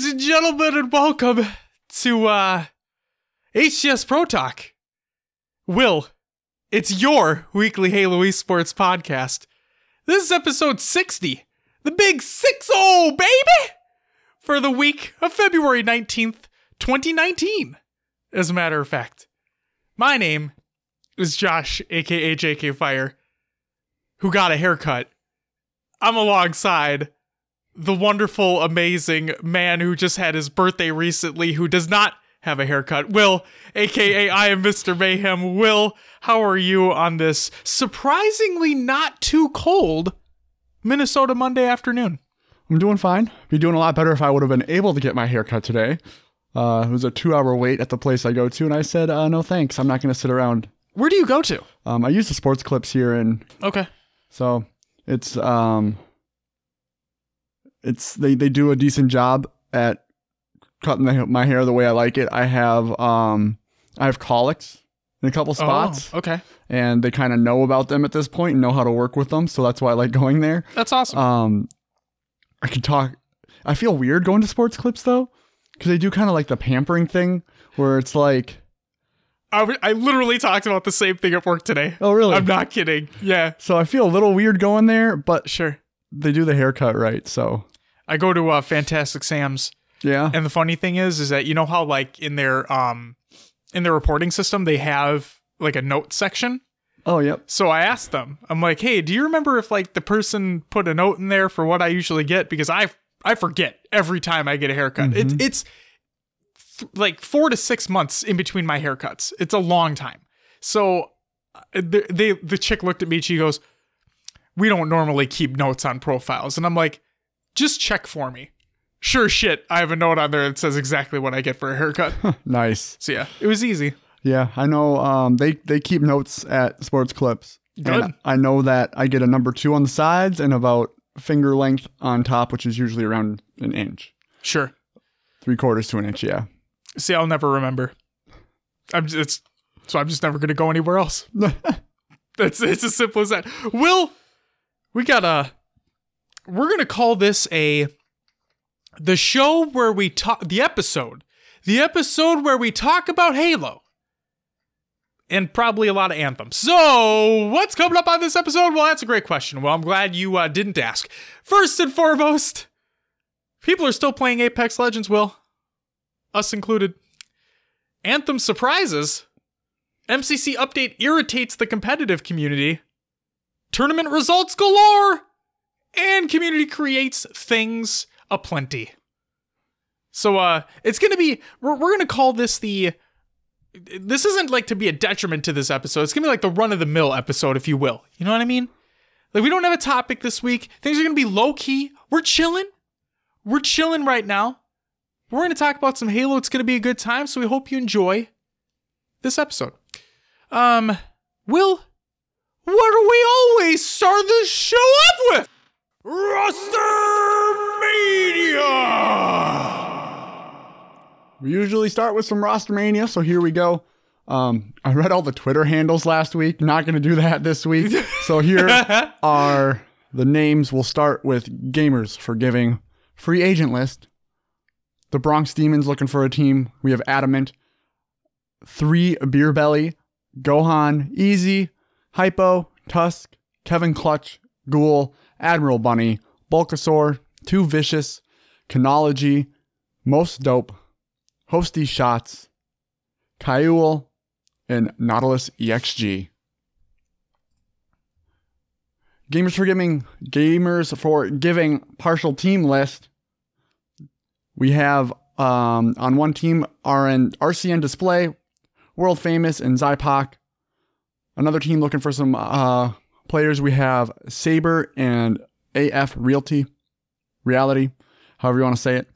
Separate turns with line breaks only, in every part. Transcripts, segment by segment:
Ladies and gentlemen, and welcome to uh, HCS Pro Talk. Will, it's your weekly Halo Esports podcast. This is episode 60, the big 6 0, baby! For the week of February 19th, 2019. As a matter of fact, my name is Josh, aka JK Fire, who got a haircut. I'm alongside the wonderful, amazing man who just had his birthday recently, who does not have a haircut. Will, aka I am Mr. Mayhem. Will, how are you on this surprisingly not too cold Minnesota Monday afternoon?
I'm doing fine. Be doing a lot better if I would have been able to get my haircut today. Uh, it was a two-hour wait at the place I go to, and I said, uh, "No thanks. I'm not going to sit around."
Where do you go to?
Um, I use the sports clips here, and
Okay.
so it's um, it's they they do a decent job at cutting the, my hair the way I like it. I have um, I have colics in a couple spots,
Oh, okay.
and they kind of know about them at this point and know how to work with them. So that's why I like going there.
That's awesome.
Um, I can talk. I feel weird going to sports clips though, because they do kind of like the pampering thing, where it's like,
I, I literally talked about the same thing at work today.
oh really?
I'm not kidding. Yeah,
so I feel a little weird going there, but
sure.
they do the haircut right. So
I go to uh, Fantastic Sam's
yeah,
And the funny thing is, is that you know how like in their um in their reporting system they have like a note section.
oh yep,
So I asked them, I'm like, hey, do you remember if like the person put a note in there for what I usually get? Because I I forget every time I get a haircut. It's it's th- like four to six months in between my haircuts. It's a long time. So uh, they, they the chick looked at me. She goes, "We don't normally keep notes on profiles," and I'm like, "Just check for me." Sure shit, I have a note on there that says exactly what I get for a haircut.
nice.
so yeah, it was easy.
Yeah, I know. Um, they they keep notes at sports clips. And
Good.
I know that I get a number two on the sides and about finger length on top, which is usually around an inch,
Sure.
three quarters to an inch. Yeah.
See, I'll never remember. I'm just, it's, so I'm just never gonna go anywhere else. That's it's as simple as that. Will, we gotta. We're gonna call this a. The show where we talk. The episode. The episode where we talk about Halo. And probably a lot of anthems. So, what's coming up on this episode? Well, that's a great question. Well, I'm glad you uh, didn't ask. First and foremost, people are still playing Apex Legends, Will. Us included. Anthem surprises. MCC update irritates the competitive community. Tournament results galore. And community creates things aplenty. So uh it's going to be we're, we're going to call this the this isn't like to be a detriment to this episode. It's going to be like the run of the mill episode if you will. You know what I mean? Like we don't have a topic this week. Things are going to be low key. We're chilling. We're chilling right now. We're going to talk about some Halo. It's going to be a good time, so we hope you enjoy this episode. Um, Will, what do we always start this show up with? Roster Media!
We usually start with some roster mania, so here we go. Um, I read all the Twitter handles last week. Not going to do that this week. So here are the names. We'll start with Gamers for giving free agent list. The Bronx Demons looking for a team. We have Adamant, three Beer Belly, Gohan, Easy, Hypo, Tusk, Kevin Clutch, Ghoul, Admiral Bunny, Bulkasaur, Two Vicious, Canology, Most Dope, Hosty Shots, Kaiul, and Nautilus EXG. Gamers for giving gamers for giving partial team list. We have um, on one team are RN, RCN Display, world famous, and Zypok. Another team looking for some uh, players. We have Saber and AF Realty, Reality, however you want to say it.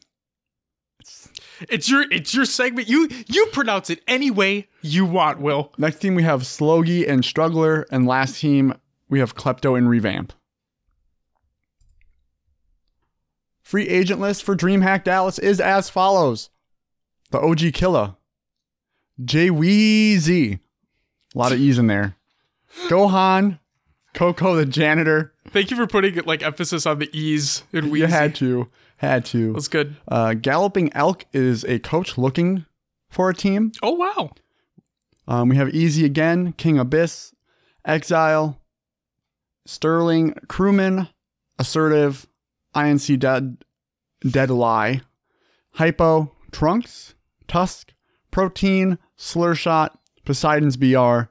It's your it's your segment. You you pronounce it any way you want, Will.
Next team we have Slogy and Struggler, and last team we have Klepto and Revamp. Free agent list for DreamHack Dallas is as follows: the OG Killer, Jay Weezy, a lot of E's in there, Gohan, Coco the janitor,
Thank you for putting like emphasis on the ease and we
You had to. Had to.
That's good.
Uh, Galloping Elk is a coach looking for a team.
Oh wow.
Um, we have Easy Again, King Abyss, Exile, Sterling, Crewman, Assertive, INC Dead, Dead Lie, Hypo, Trunks, Tusk, Protein, Slurshot, Poseidon's BR,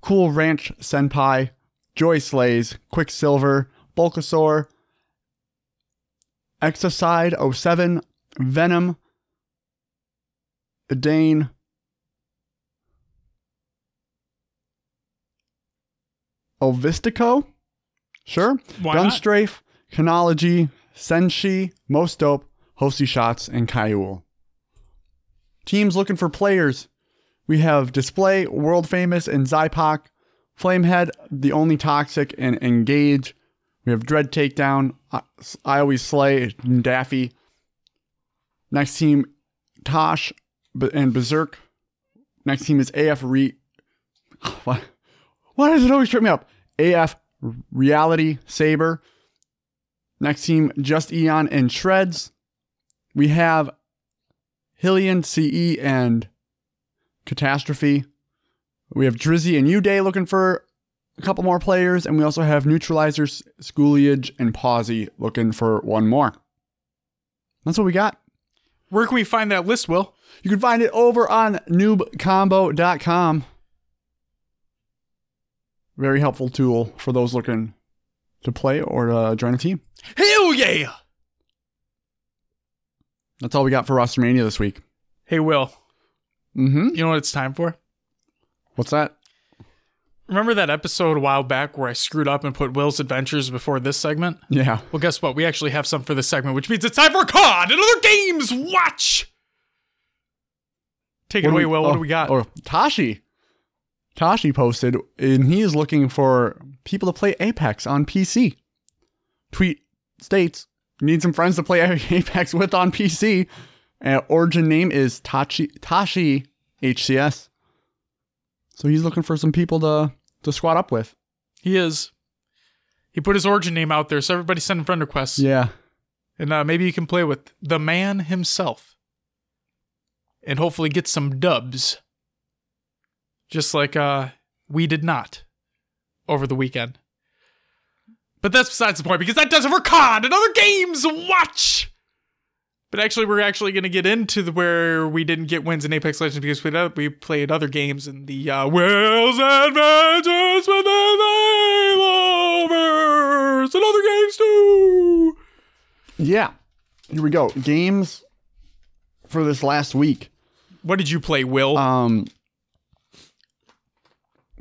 Cool Ranch Senpai, Joy Slays, Quicksilver, Bulkasaur, Exocide 07, Venom, Dane, Ovistico? Sure.
Why not?
Gunstrafe, Canology, Senshi, Most Dope, Hosty Shots, and Kaiul. Teams looking for players. We have Display, World Famous, and Zypok. Flamehead, the only toxic, and Engage. We have Dread Takedown, I, I Always Slay, Daffy. Next team, Tosh and Berserk. Next team is AF Re. What? Why does it always trip me up? AF Reality Saber. Next team, Just Eon and Shreds. We have Hillian CE and Catastrophe. We have Drizzy and Uday looking for a couple more players, and we also have Neutralizers, Schooliage, and Pawsey looking for one more. That's what we got.
Where can we find that list, Will?
You can find it over on noobcombo.com. Very helpful tool for those looking to play or to join a team.
Hell yeah!
That's all we got for Rostermania this week.
Hey Will,
Mm-hmm.
you know what it's time for?
What's that?
Remember that episode a while back where I screwed up and put Will's Adventures before this segment?
Yeah.
Well, guess what? We actually have some for this segment, which means it's time for COD and other games. Watch. Take it away,
we-
Will. What
oh,
do we got?
Oh, Tashi. Tashi posted, and he is looking for people to play Apex on PC. Tweet states, need some friends to play Apex with on PC. Uh, origin name is Tachi Tashi HCS. So he's looking for some people to to squat up with.
He is. He put his origin name out there, so everybody send friend requests,
Yeah.
and uh, maybe you can play with the man himself, and hopefully get some dubs. Just like uh, we did not over the weekend. But that's besides the point because that does it for COD and other games. Watch. But actually, we're actually going to get into the where we didn't get wins in Apex Legends because we, we played other games in the uh, Will's Adventures with the Haloverse and other games too.
Yeah. Here we go. Games for this last week.
What did you play, Will?
Um,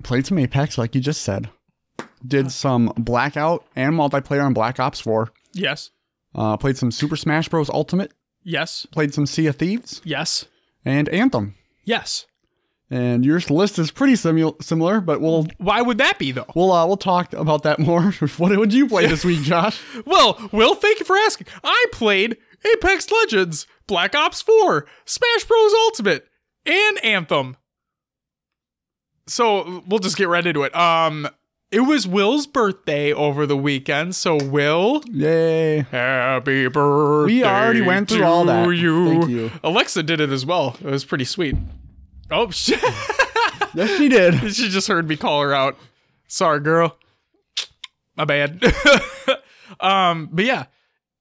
played some Apex, like you just said. Did some Blackout and multiplayer on Black Ops 4.
yes.
Uh, played some Super Smash Bros. Ultimate.
Yes.
Played some Sea of Thieves
Yes.
and Anthem.
Yes.
And your list is pretty simu- similar, but we'll
Why would that be, though?
we'll uh, we'll talk about that more. what would you play this week, Josh?
Well, Will, thank you for asking. I played Apex Legends, Black Ops 4, Smash Bros. Ultimate, and Anthem. So we'll just get right into it. Um, it was Will's birthday over the weekend, so Will,
Yay!
happy birthday!
We already went through all that.
You.
Thank you.
Alexa did it as well. It was pretty sweet. Oh shit!
Yes, she did.
she just heard me call her out. Sorry, girl. My bad. um, but yeah,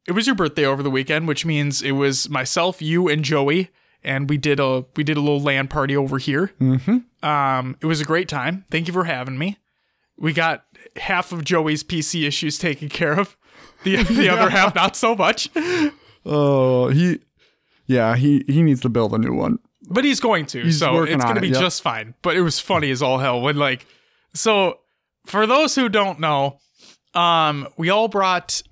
it was your birthday over the weekend, which means it was myself, you, and Joey, and we did a we did a little LAN party over here.
Mm-hmm.
Um, it was a great time. Thank you for having me. We got half of Joey's PC issues taken care of. The the other half not so much.
Oh, he, yeah, he he needs to build a new one.
But he's going to,
He's
so it's going to
it,
be
yep.
just fine. But it was funny as all hell when like, so for those who don't know, um, we all brought.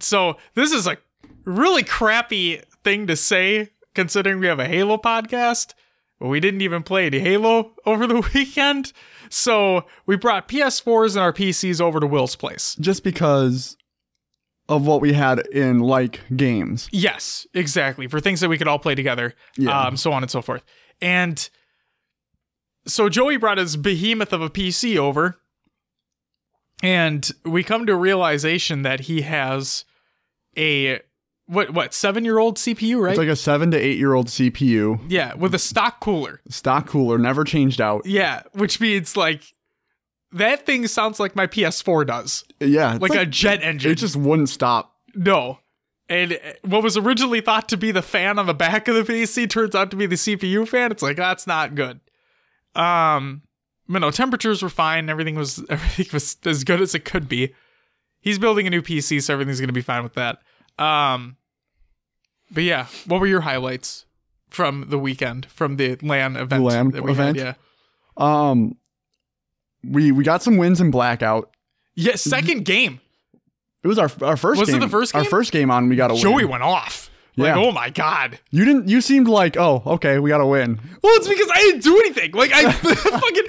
So this is a really crappy thing to say considering we have a Halo podcast, but we didn't even play any Halo over the weekend. So we brought PS4s and our PCs over to Will's place.
Just because of what we had in like games.
Yes, exactly. For things that we could all play together,
Yeah.
um, so on and so forth. And so Joey brought his behemoth of a PC over, and we come to a realization that he has a what what seven year old CPU, right?
It's like a seven to eight year old CPU,
yeah, with a stock cooler.
stock cooler, never changed out.
Yeah, which means like that thing sounds like my PS4 does,
Yeah, it's
like, a jet engine.
it just wouldn't stop.
no. And what was originally thought to be the fan on the back of the PC turns out to be the CPU fan. It's like that's not good. Um, but no, temperatures were fine. Everything was everything was as good as it could be. He's building a new PC, so everything's gonna be fine with that. Um, but yeah, what were your highlights from the weekend from the LAN event?
LAN
we
event?
Had? Yeah,
Um, we we got some wins in blackout.
yeah. Second game,
It was our our first.
Was it
game.
the first
Our first game on, we got a win.
Joey
win.
went off. Like,
Yeah.
oh my god.
You didn't. You seemed like, oh, okay, we got to win.
Well, it's because I didn't do anything. Like I fucking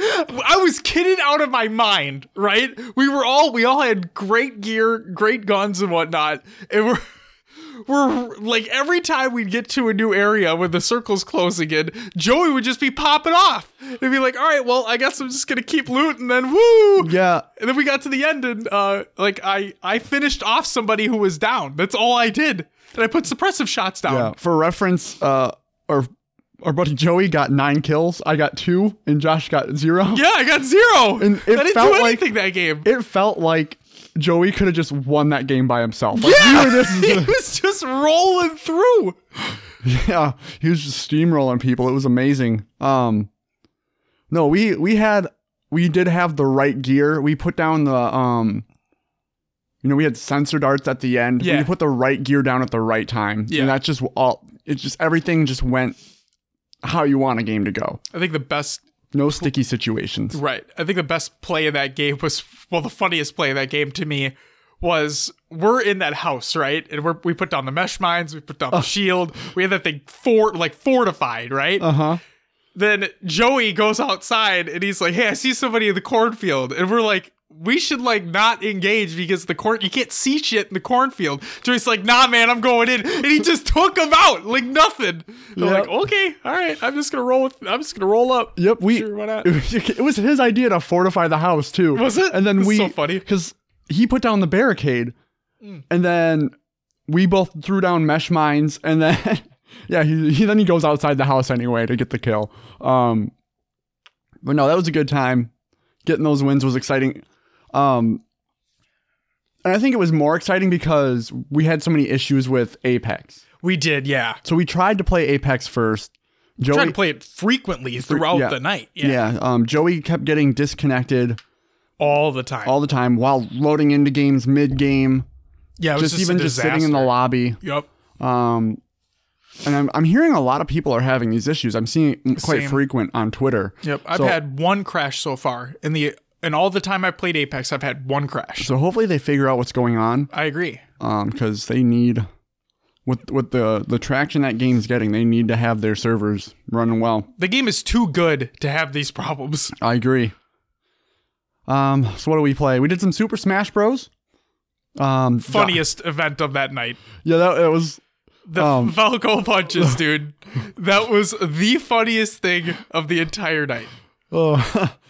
I was kidded out of my mind, right? We were all we all had great gear, great guns and whatnot. And we're we're like every time we'd get to a new area when the circle's closing in, Joey would just be popping off. And be like, all right, well, I guess I'm just gonna keep looting then woo.
Yeah,
And then we got to the end and uh like I I finished off somebody who was down. That's all I did. And I put suppressive shots down.
yeah. For reference, uh, our our buddy Joey got nine kills. I got two, and Josh got zero.
Yeah, I got zero.
And it
I didn't
felt
do
like-
that game.
It felt like Joey could have just won that game by himself. Like,
yeah,
we just-
he was just rolling through.
yeah, he was just steamrolling people. It was amazing. Um, no, we we had we did have the right gear. We put down the um, you know, we had sensor darts at the end.
Yeah.
We put the right gear down at the right time.
Yeah.
and that's just all. it's just everything just went how you want a game to go.
I think the best,
No sticky situations.
right? I think the best play of that game was, well, the funniest play of that game to me was we're in that house, right? And we're, we put down the mesh mines, we put down the shield, we had that thing fort like fortified, right?
Uh huh.
then Joey goes outside and he's like, "Hey, I see somebody in the cornfield," and we're like. We should like not engage because the corn you can't see shit in the cornfield. Joey's like, nah, man, I'm going in, and he just took him out like nothing. They're
Yep.
like, okay, all right, I'm just gonna roll with, I'm just gonna roll up.
Yep, we.
Sure, why not?
It was his idea to fortify the house too.
Was it?
And then
That's
we
so funny.
because he put down the barricade, and then we both threw down mesh mines, and then yeah, he, he then he goes outside the house anyway to get the kill. Um, but no, that was a good time. Getting those wins was exciting. Um, and I think it was more exciting because we had so many issues with Apex.
We did, yeah.
So we tried to play Apex first. Joey,
Tried to play it frequently throughout
yeah.
the night. Yeah.
yeah. um, Joey kept getting disconnected
All the time.
all the time while loading into games mid game,
yeah, it was
just,
just,
even just sitting in the lobby.
Yep.
Um, and I'm, I'm hearing a lot of people are having these issues. I'm seeing it quite
Same.
frequent on Twitter.
Yep. I've
So-
had one crash so far. In the in all the time I've played Apex, I've had one crash.
So hopefully they figure out what's going on
I agree.
Um, because they need with with the the traction that game's getting, they need to have their servers running well.
The game is too good to have these problems.
I agree. Um, so what do we play? We did some Super Smash Bros. Um,
Funniest event of that night.
Yeah, that, that was
The
Um,
Falco punches, dude. That was the funniest thing of the entire night.
Oh,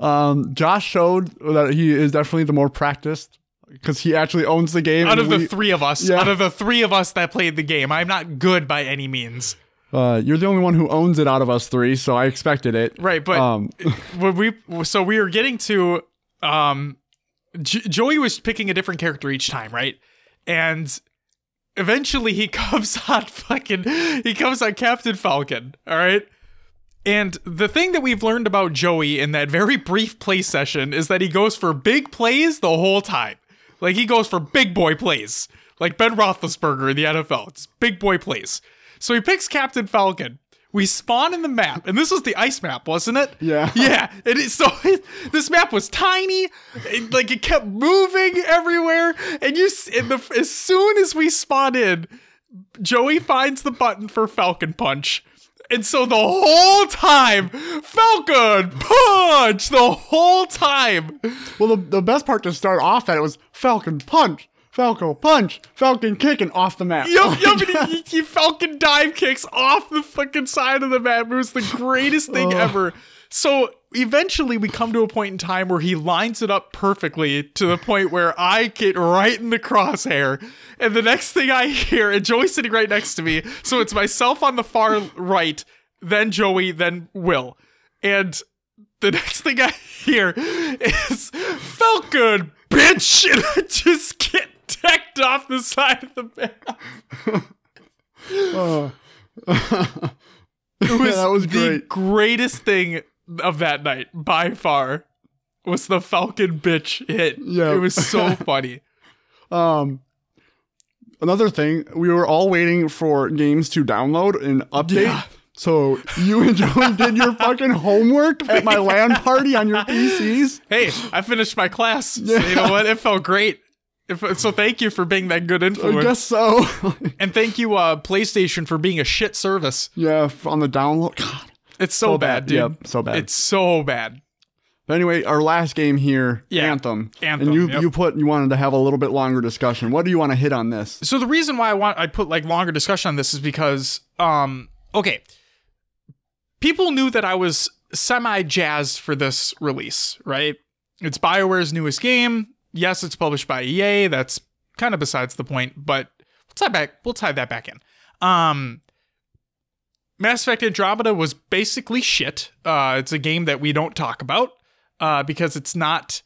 um, Josh showed that he is definitely the more practiced because he actually owns the game.
Out of the three of us,
Yeah.
out of the three of us that played the game, I'm not good by any means.
uh, you're the only one who owns it out of us three, so I expected it.
Right, but
Um,
we so we were getting to um J- Joey was picking a different character each time, right? And eventually he comes on fucking he comes on Captain Falcon, all right? And the thing that we've learned about Joey in that very brief play session is that he goes for big plays the whole time. Like he goes for big boy plays, like Ben Roethlisberger in the NFL. It's big boy plays. So he picks Captain Falcon. We spawn in the map, and this was the ice map, wasn't it?
Yeah.
Yeah. It is so. It, this map was tiny, it- like it kept moving everywhere, and you. And the, as soon as we spawn in, Joey finds the button for Falcon Punch. And so the whole time, Falcon Punch! The whole time!
well, the, the best part to start off at it was Falcon punch, Falco punch, Falcon kicking off the map.
Yup, yup, and he, he Falcon dive kicks off the fucking side of the map. It was the greatest thing
Oh.
ever. So eventually we come to a point in time where he lines it up perfectly to the point where I get right in the crosshair. And the next thing I hear, and Joey's sitting right next to me, so it's myself on the far right, then Joey, then Will. And the next thing I hear is felt good, bitch, and I just get decked off the side of the bed.
Oh.
It was,
that was
the
great.
greatest thing of that night by far. Was the Falcon bitch hit?
Yeah.
it was so funny.
Um, another thing, we were all waiting for games to download and update.
Yeah.
So you and Joey did your fucking homework at my LAN party on your PCs.
Hey, I finished my class. So you know what? It felt great. If, so thank you for being that good
I
influence,
guess so.
and thank you, uh, PlayStation, for being a shit service.
yeah, on the download. God,
It's so,
so
bad, dude.
Yep, so bad.
It's so bad.
But anyway, our last game here,
Yeah.
Anthem.
Anthem,
And you
yep.
you put you wanted to have a little bit longer discussion. What do you want to hit on this?
So the reason why I want I put like longer discussion on this is because um okay. People knew that I was semi jazzed for this release, right? It's BioWare's newest game. Yes, it's published by EA. That's kind of besides the point, but we'll tie back we'll tie that back in. Um Mass Effect Andromeda was basically shit. Uh it's a game that we don't talk about uh because it's not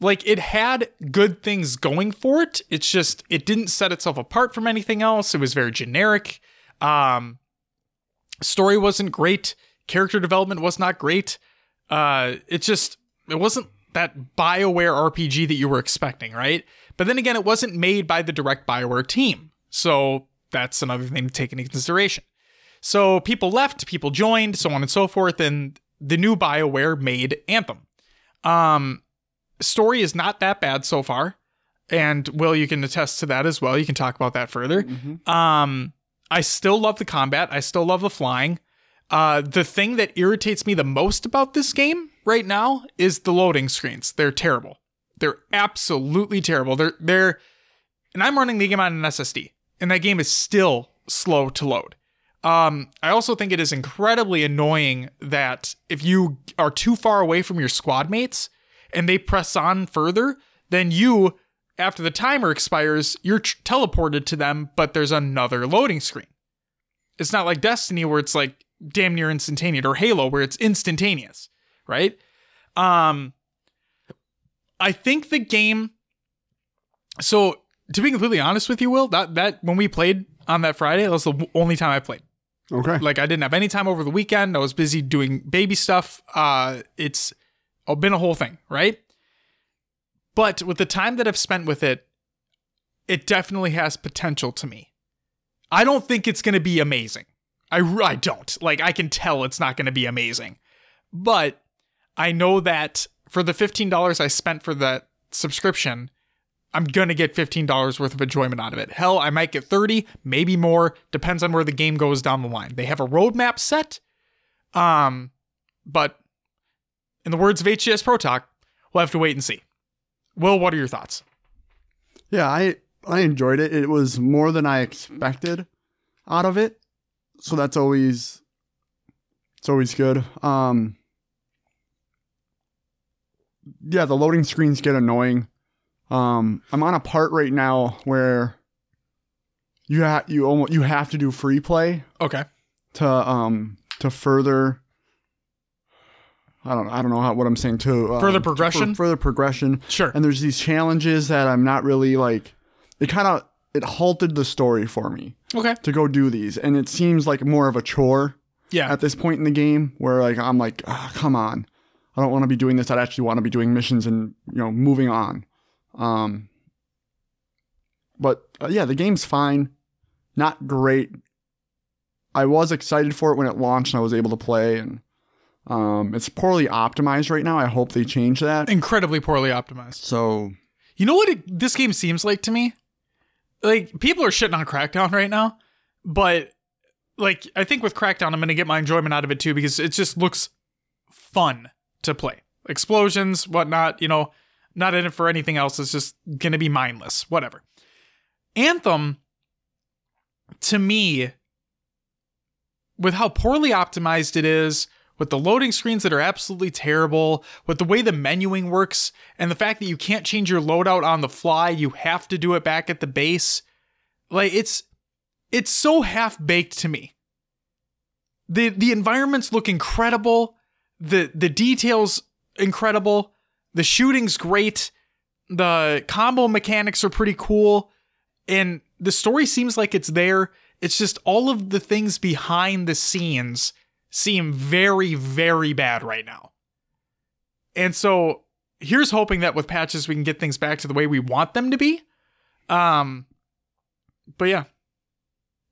like it had good things going for it. It's just it didn't set itself apart from anything else. It was very generic. Um story wasn't great. Character development was not great. Uh it just it wasn't that bioware rpg that you were expecting right? But then again it wasn't made by the direct bioware team. So that's another thing to take into consideration so people left people joined so on and so forth and the new bioware made anthem um story is not that bad so far. And Will, you can attest to that as well. You can talk about that further. Um, I still love the combat. I still love the flying. Uh, the thing that irritates me the most about this game right now is the loading screens. They're terrible. They're absolutely terrible. They're they're, and I'm running the game on an SSD, and that game is still slow to load. Um, I also think it is incredibly annoying that if you are too far away from your squad mates and they press on further, then you, after the timer expires, you're teleported to them, but there's another loading screen. It's not like Destiny where it's like damn near instantaneous or Halo where it's instantaneous, right? Um I think the game so to be completely honest with you, Will, that that when we played on that Friday, that was the only time I played.
Okay.
Like I didn't have any time over the weekend. I was busy doing baby stuff. Uh it's been a whole thing, right? But with the time that I've spent with it, it definitely has potential to me. I don't think it's going to be amazing. I, I don't. Like I can tell it's not going to be amazing. But I know that for the $15 I spent for that subscription, I'm going to get $15 worth of enjoyment out of it. Hell, I might get 30, maybe more, depends on where the game goes down the line. They have a roadmap set. Um but in the words of HCS Pro Talk, we'll have to wait and see. Will, what are your thoughts?
Yeah, I I enjoyed it. It was more than I expected out of it. So that's always it's always good. Um Yeah, the loading screens get annoying. Um I'm on a part right now where you ha- you almost you have to do free play
Okay.
to um to further I don't I don't know how, what I'm saying to um,
Further progression?
further progression
Sure.
and there's these challenges that I'm not really like it kind of it halted the story for me
Okay.
to go do these and it seems like more of a chore
Yeah.
at this point in the game where like I'm like ah, come on I don't want to be doing this I'd actually want to be doing missions and you know moving on um but uh, yeah the game's fine not great I was excited for it when it launched and I was able to play and um it's poorly optimized right now I hope they change that
Incredibly poorly optimized.
so
You know what it, this game seems like to me? Like people are shitting on Crackdown right now, but like I think with Crackdown I'm going to get my enjoyment out of it too because it just looks fun to play. Explosions, whatnot, you know, not in it for anything else. It's just going to be mindless, whatever. Anthem to me with how poorly optimized it is, with the loading screens that are absolutely terrible, with the way the menuing works, and the fact that you can't change your loadout on the fly, you have to do it back at the base. Like it's it's so half baked to me. The the environments look incredible, the the details incredible, the shooting's great, the combo mechanics are pretty cool, and the story seems like it's there. It's just all of the things behind the scenes seem very, very bad right now. And so here's hoping that with patches we can get things back to the way we want them to be. Um, but yeah,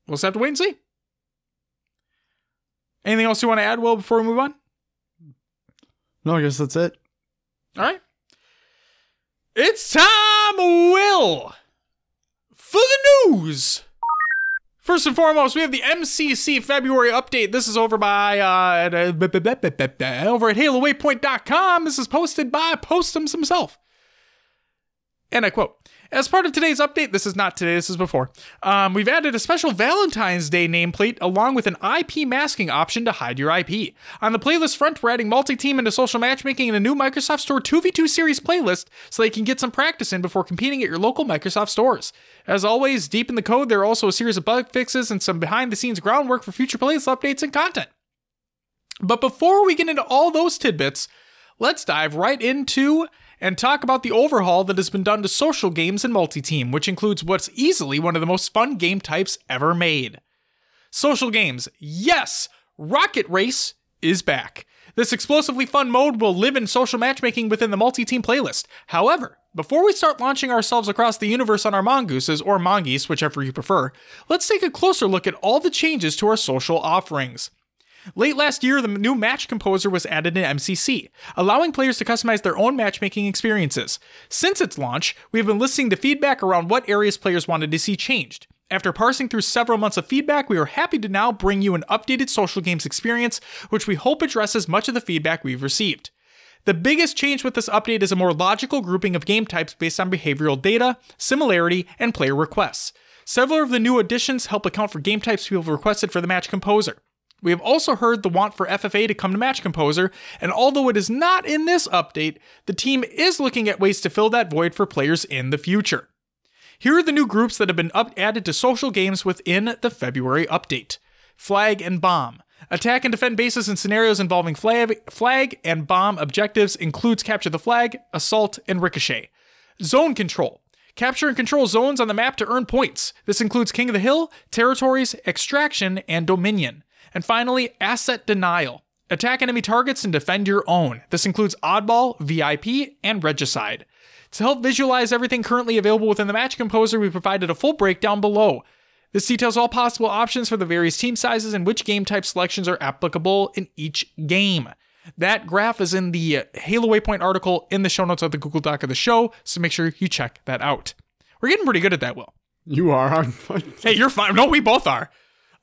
we'll just have to wait and see. Anything else you want to add, Will, before we move on?
No, I guess that's it.
All right. It's time, Will, for the news. First and foremost, we have the MCC February update. This is over by uh, uh, over at HaloWaypoint.com. This is posted by Postums himself. And I quote as part of today's update, this is not today, this is before, um, we've added a special Valentine's Day nameplate along with an IP masking option to hide your IP. On the playlist front, we're adding multi team into social matchmaking in a new Microsoft Store 2v2 series playlist so they can get some practice in before competing at your local Microsoft stores. As always, deep in the code, there are also a series of bug fixes and some behind the scenes groundwork for future playlist updates and content. But before we get into all those tidbits, let's dive right into and talk about the overhaul that has been done to social games and multi team, which includes what's easily one of the most fun game types ever made. Social games, yes, Rocket Race is back. This explosively fun mode will live in social matchmaking within the multi team playlist. However, before we start launching ourselves across the universe on our mongooses or mongeese, whichever you prefer, let's take a closer look at all the changes to our social offerings. Late last year, the new Match Composer was added in MCC, allowing players to customize their own matchmaking experiences. Since its launch, we have been listening to feedback around what areas players wanted to see changed. After parsing through several months of feedback, we are happy to now bring you an updated social games experience, which we hope addresses much of the feedback we've received. The biggest change with this update is a more logical grouping of game types based on behavioral data, similarity, and player requests. Several of the new additions help account for game types people have requested for the Match Composer. We have also heard the want for FFA to come to Match Composer, and although it is not in this update, the team is looking at ways to fill that void for players in the future. Here are the new groups that have been up- added to social games within the February update Flag and Bomb. Attack and defend bases in scenarios involving flag, flag and bomb objectives includes capture the flag, assault, and ricochet. Zone control. Capture and control zones on the map to earn points. This includes King of the Hill, territories, extraction, and dominion. And finally, asset denial. Attack enemy targets and defend your own. This includes Oddball, VIP, and Regicide. To help visualize everything currently available within the Match Composer, we provided a full breakdown below. This details all possible options for the various team sizes and which game type selections are applicable in each game. That graph is in the uh, Halo Waypoint article in the show notes of the Google Doc of the show, so make sure you check that out. We're getting pretty good at that, Will.
You are.
hey, you're fine. No, we both are.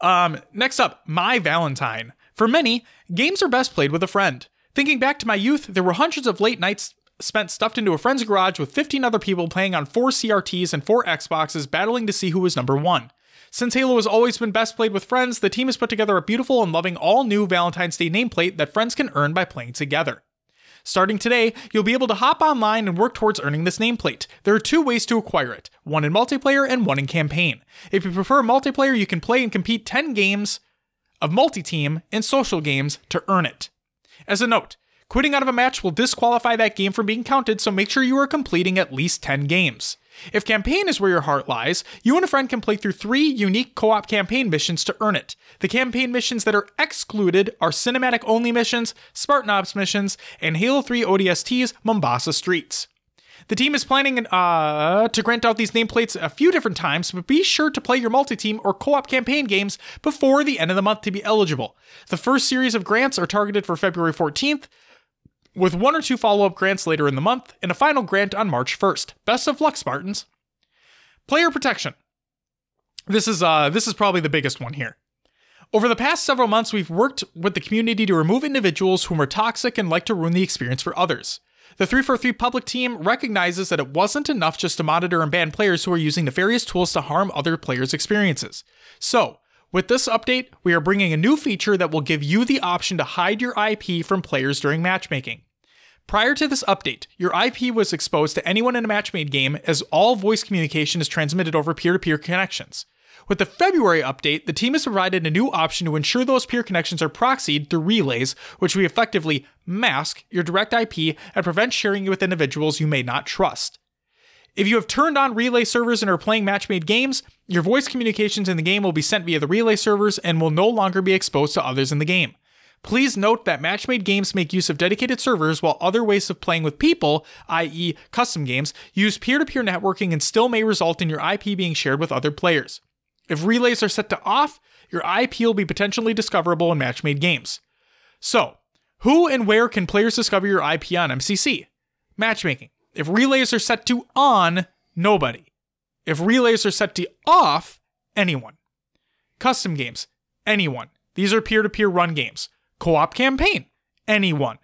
Um, next up, My Valentine. For many, games are best played with a friend. Thinking back to my youth, there were hundreds of late nights spent stuffed into a friend's garage with 15 other people playing on four CRTs and four Xboxes, battling to see who was number one. Since Halo has always been best played with friends, the team has put together a beautiful and loving all new Valentine's Day nameplate that friends can earn by playing together. Starting today, you'll be able to hop online and work towards earning this nameplate. There are two ways to acquire it one in multiplayer and one in campaign. If you prefer multiplayer, you can play and compete 10 games of multi team and social games to earn it. As a note, quitting out of a match will disqualify that game from being counted, so make sure you are completing at least 10 games. If campaign is where your heart lies, you and a friend can play through three unique co op campaign missions to earn it. The campaign missions that are excluded are cinematic only missions, Spartan Ops missions, and Halo 3 ODST's Mombasa Streets. The team is planning uh, to grant out these nameplates a few different times, but be sure to play your multi team or co op campaign games before the end of the month to be eligible. The first series of grants are targeted for February 14th, with one or two follow up grants later in the month, and a final grant on March 1st. Best of luck, Spartans. Player protection. This is uh this is probably the biggest one here. Over the past several months, we've worked with the community to remove individuals whom are toxic and like to ruin the experience for others. The 343 public team recognizes that it wasn't enough just to monitor and ban players who are using nefarious tools to harm other players' experiences. So, With this update, we are bringing a new feature that will give you the option to hide your IP from players during matchmaking. Prior to this update, your IP was exposed to anyone in a matchmade game as all voice communication is transmitted over peer to peer connections. With the February update, the team has provided a new option to ensure those peer connections are proxied through relays, which we effectively mask your direct IP and prevent sharing it with individuals you may not trust. If you have turned on relay servers and are playing match-made games, your voice communications in the game will be sent via the relay servers and will no longer be exposed to others in the game. Please note that match-made games make use of dedicated servers while other ways of playing with people, i.e., custom games, use peer-to-peer networking and still may result in your IP being shared with other players. If relays are set to off, your IP will be potentially discoverable in match-made games. So, who and where can players discover your IP on MCC? Matchmaking. If relays are set to on, nobody. If relays are set to off, anyone. Custom games, anyone. These are peer to peer run games. Co op campaign, anyone.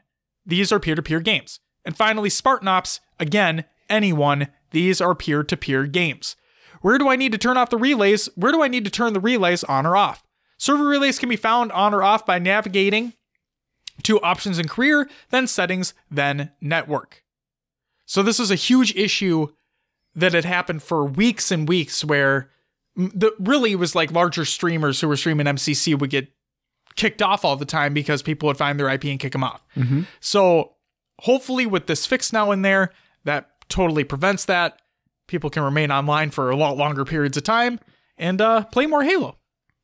These are peer to peer games. And finally, Spartan Ops, again, anyone. These are peer to peer games. Where do I need to turn off the relays? Where do I need to turn the relays on or off? Server relays can be found on or off by navigating to options in career, then settings, then network. So this was a huge issue that had happened for weeks and weeks where the really was like larger streamers who were streaming MCC would get kicked off all the time because people would find their IP and kick them off.
Mm-hmm.
So hopefully with this fix now in there, that totally prevents that. People can remain online for a lot longer periods of time and uh, play more Halo,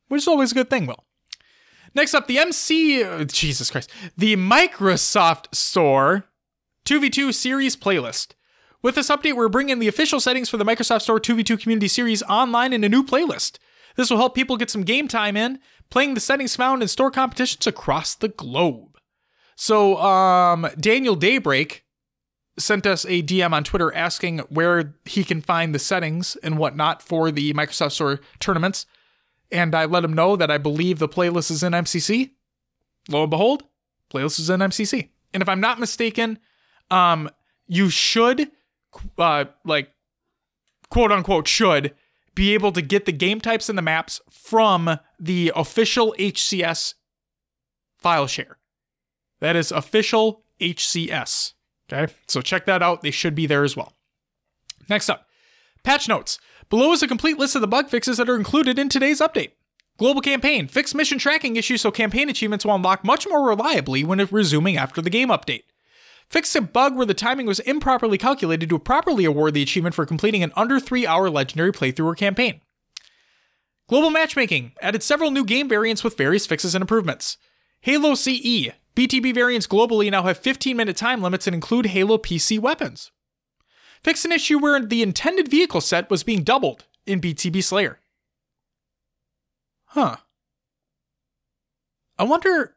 which is always a good thing, Will. Next up, the MC, uh, Jesus Christ, the Microsoft Store 2v2 Series playlist. With this update, we're bringing the official settings for the Microsoft Store 2v2 Community Series online in a new playlist. This will help people get some game time in, playing the settings found in store competitions across the globe. So, um, Daniel Daybreak sent us a DM on Twitter asking where he can find the settings and whatnot for the Microsoft Store tournaments. And I let him know that I believe the playlist is in MCC. Lo and behold, playlist is in MCC. And if I'm not mistaken, um, you should, uh, like, quote unquote, should be able to get the game types and the maps from the official HCS file share. That is official HCS. Okay, so check that out. They should be there as well. Next up, patch notes. Below is a complete list of the bug fixes that are included in today's update. Global campaign. Fix mission tracking issues so campaign achievements will unlock much more reliably when resuming after the game update. Fix a bug where the timing was improperly calculated to properly award the achievement for completing an under 3 hour legendary playthrough or campaign. Global matchmaking added several new game variants with various fixes and improvements. Halo CE. BTB variants globally now have 15 minute time limits and include Halo PC weapons. Fix an issue where the intended vehicle set was being doubled in BTB Slayer. Huh. I wonder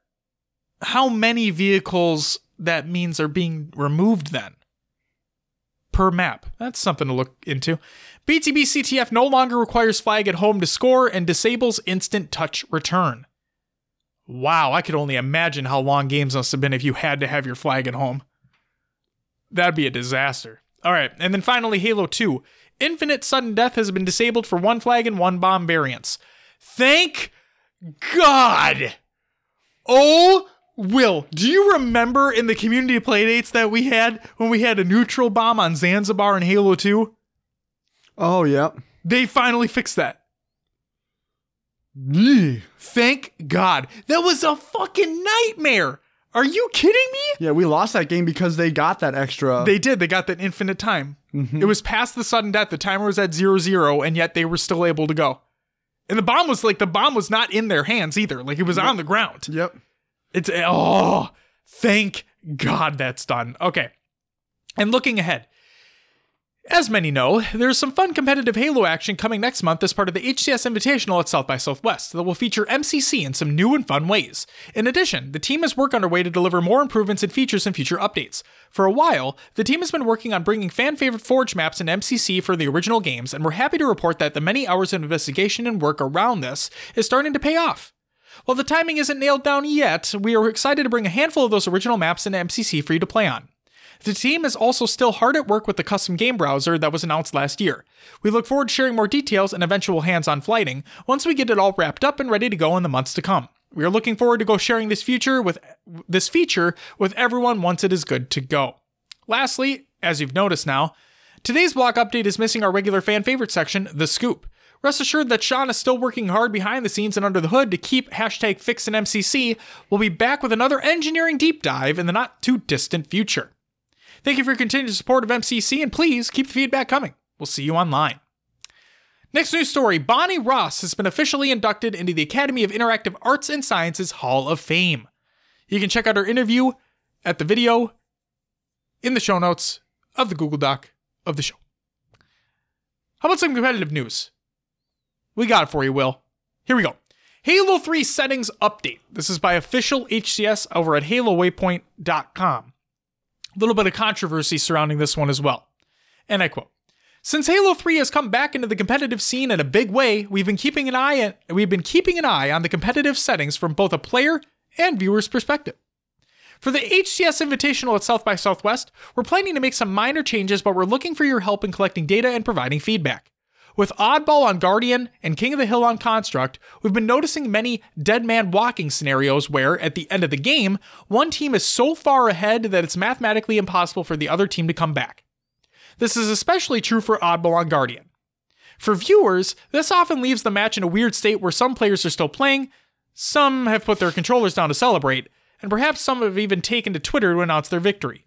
how many vehicles that means are being removed then per map. That's something to look into. BTB CTF no longer requires flag at home to score and disables instant touch return. Wow, I could only imagine how long games must have been if you had to have your flag at home. That'd be a disaster. All right, and then finally, Halo 2. Infinite sudden death has been disabled for one flag and one bomb variants. Thank God! Oh, Will, do you remember in the community playdates that we had when we had a neutral bomb on Zanzibar in Halo 2?
Oh, yeah.
They finally fixed that.
Yeah.
Thank God. That was a fucking nightmare. Are you kidding me?
Yeah, we lost that game because they got that extra.
They did. They got that infinite time.
Mhm.
It was past the sudden death. The timer was at zero zero, and yet they were still able to go. And the bomb was like the bomb was not in their hands either. Like it was on the ground.
Yep.
It's oh, thank God that's done. Okay. And looking ahead. As many know, there's some fun competitive Halo action coming next month as part of the HCS Invitational at South by Southwest that will feature MCC in some new and fun ways. In addition, the team has work underway to deliver more improvements and features in future updates. For a while, the team has been working on bringing fan favorite Forge maps into MCC for the original games, and we're happy to report that the many hours of investigation and work around this is starting to pay off. While the timing isn't nailed down yet, we are excited to bring a handful of those original maps into MCC for you to play on. The team is also still hard at work with the custom game browser that was announced last year. We look forward to sharing more details and eventual hands on flighting once we get it all wrapped up and ready to go in the months to come. We are looking forward to go sharing this future with this feature with everyone once it is good to go. Lastly, as you've noticed now, today's block update is missing our regular fan favorite section, The Scoop. Rest assured that Sean is still working hard behind the scenes and under the hood to keep hashtag fix and MCC. We'll be back with another engineering deep dive in the not too distant future. Thank you for your continued support of MCC and please keep the feedback coming. We'll see you online. Next news story Bonnie Ross has been officially inducted into the Academy of Interactive Arts and Sciences Hall of Fame. You can check out her interview at the video in the show notes of the Google Doc of the show. How about some competitive news? We got it for you, Will. Here we go. Halo 3 settings update. This is by official HCS over at HaloWaypoint.com. A little bit of controversy surrounding this one as well. And I quote Since Halo 3 has come back into the competitive scene in a big way, we've been keeping an eye on, we've been keeping an eye on the competitive settings from both a player and viewer's perspective. For the HCS Invitational at South by Southwest, we're planning to make some minor changes, but we're looking for your help in collecting data and providing feedback. With Oddball on Guardian and King of the Hill on Construct, we've been noticing many dead man walking scenarios where, at the end of the game, one team is so far ahead that it's mathematically impossible for the other team to come back. This is especially true for Oddball on Guardian. For viewers, this often leaves the match in a weird state where some players are still playing, some have put their controllers down to celebrate, and perhaps some have even taken to Twitter to announce their victory.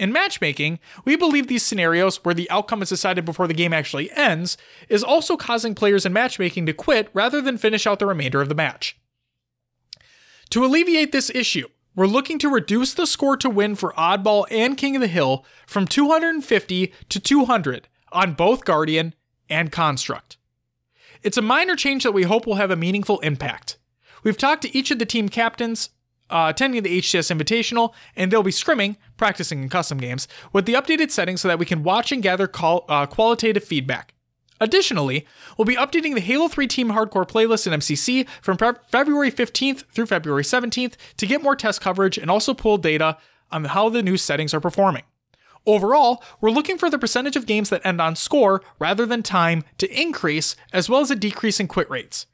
In matchmaking, we believe these scenarios where the outcome is decided before the game actually ends is also causing players in matchmaking to quit rather than finish out the remainder of the match. To alleviate this issue, we're looking to reduce the score to win for Oddball and King of the Hill from 250 to 200 on both Guardian and Construct. It's a minor change that we hope will have a meaningful impact. We've talked to each of the team captains uh, attending the HCS Invitational, and they'll be scrimming, practicing in custom games, with the updated settings so that we can watch and gather call, uh, qualitative feedback. Additionally, we'll be updating the Halo 3 Team Hardcore playlist in MCC from pre- February 15th through February 17th to get more test coverage and also pull data on how the new settings are performing. Overall, we're looking for the percentage of games that end on score rather than time to increase, as well as a decrease in quit rates.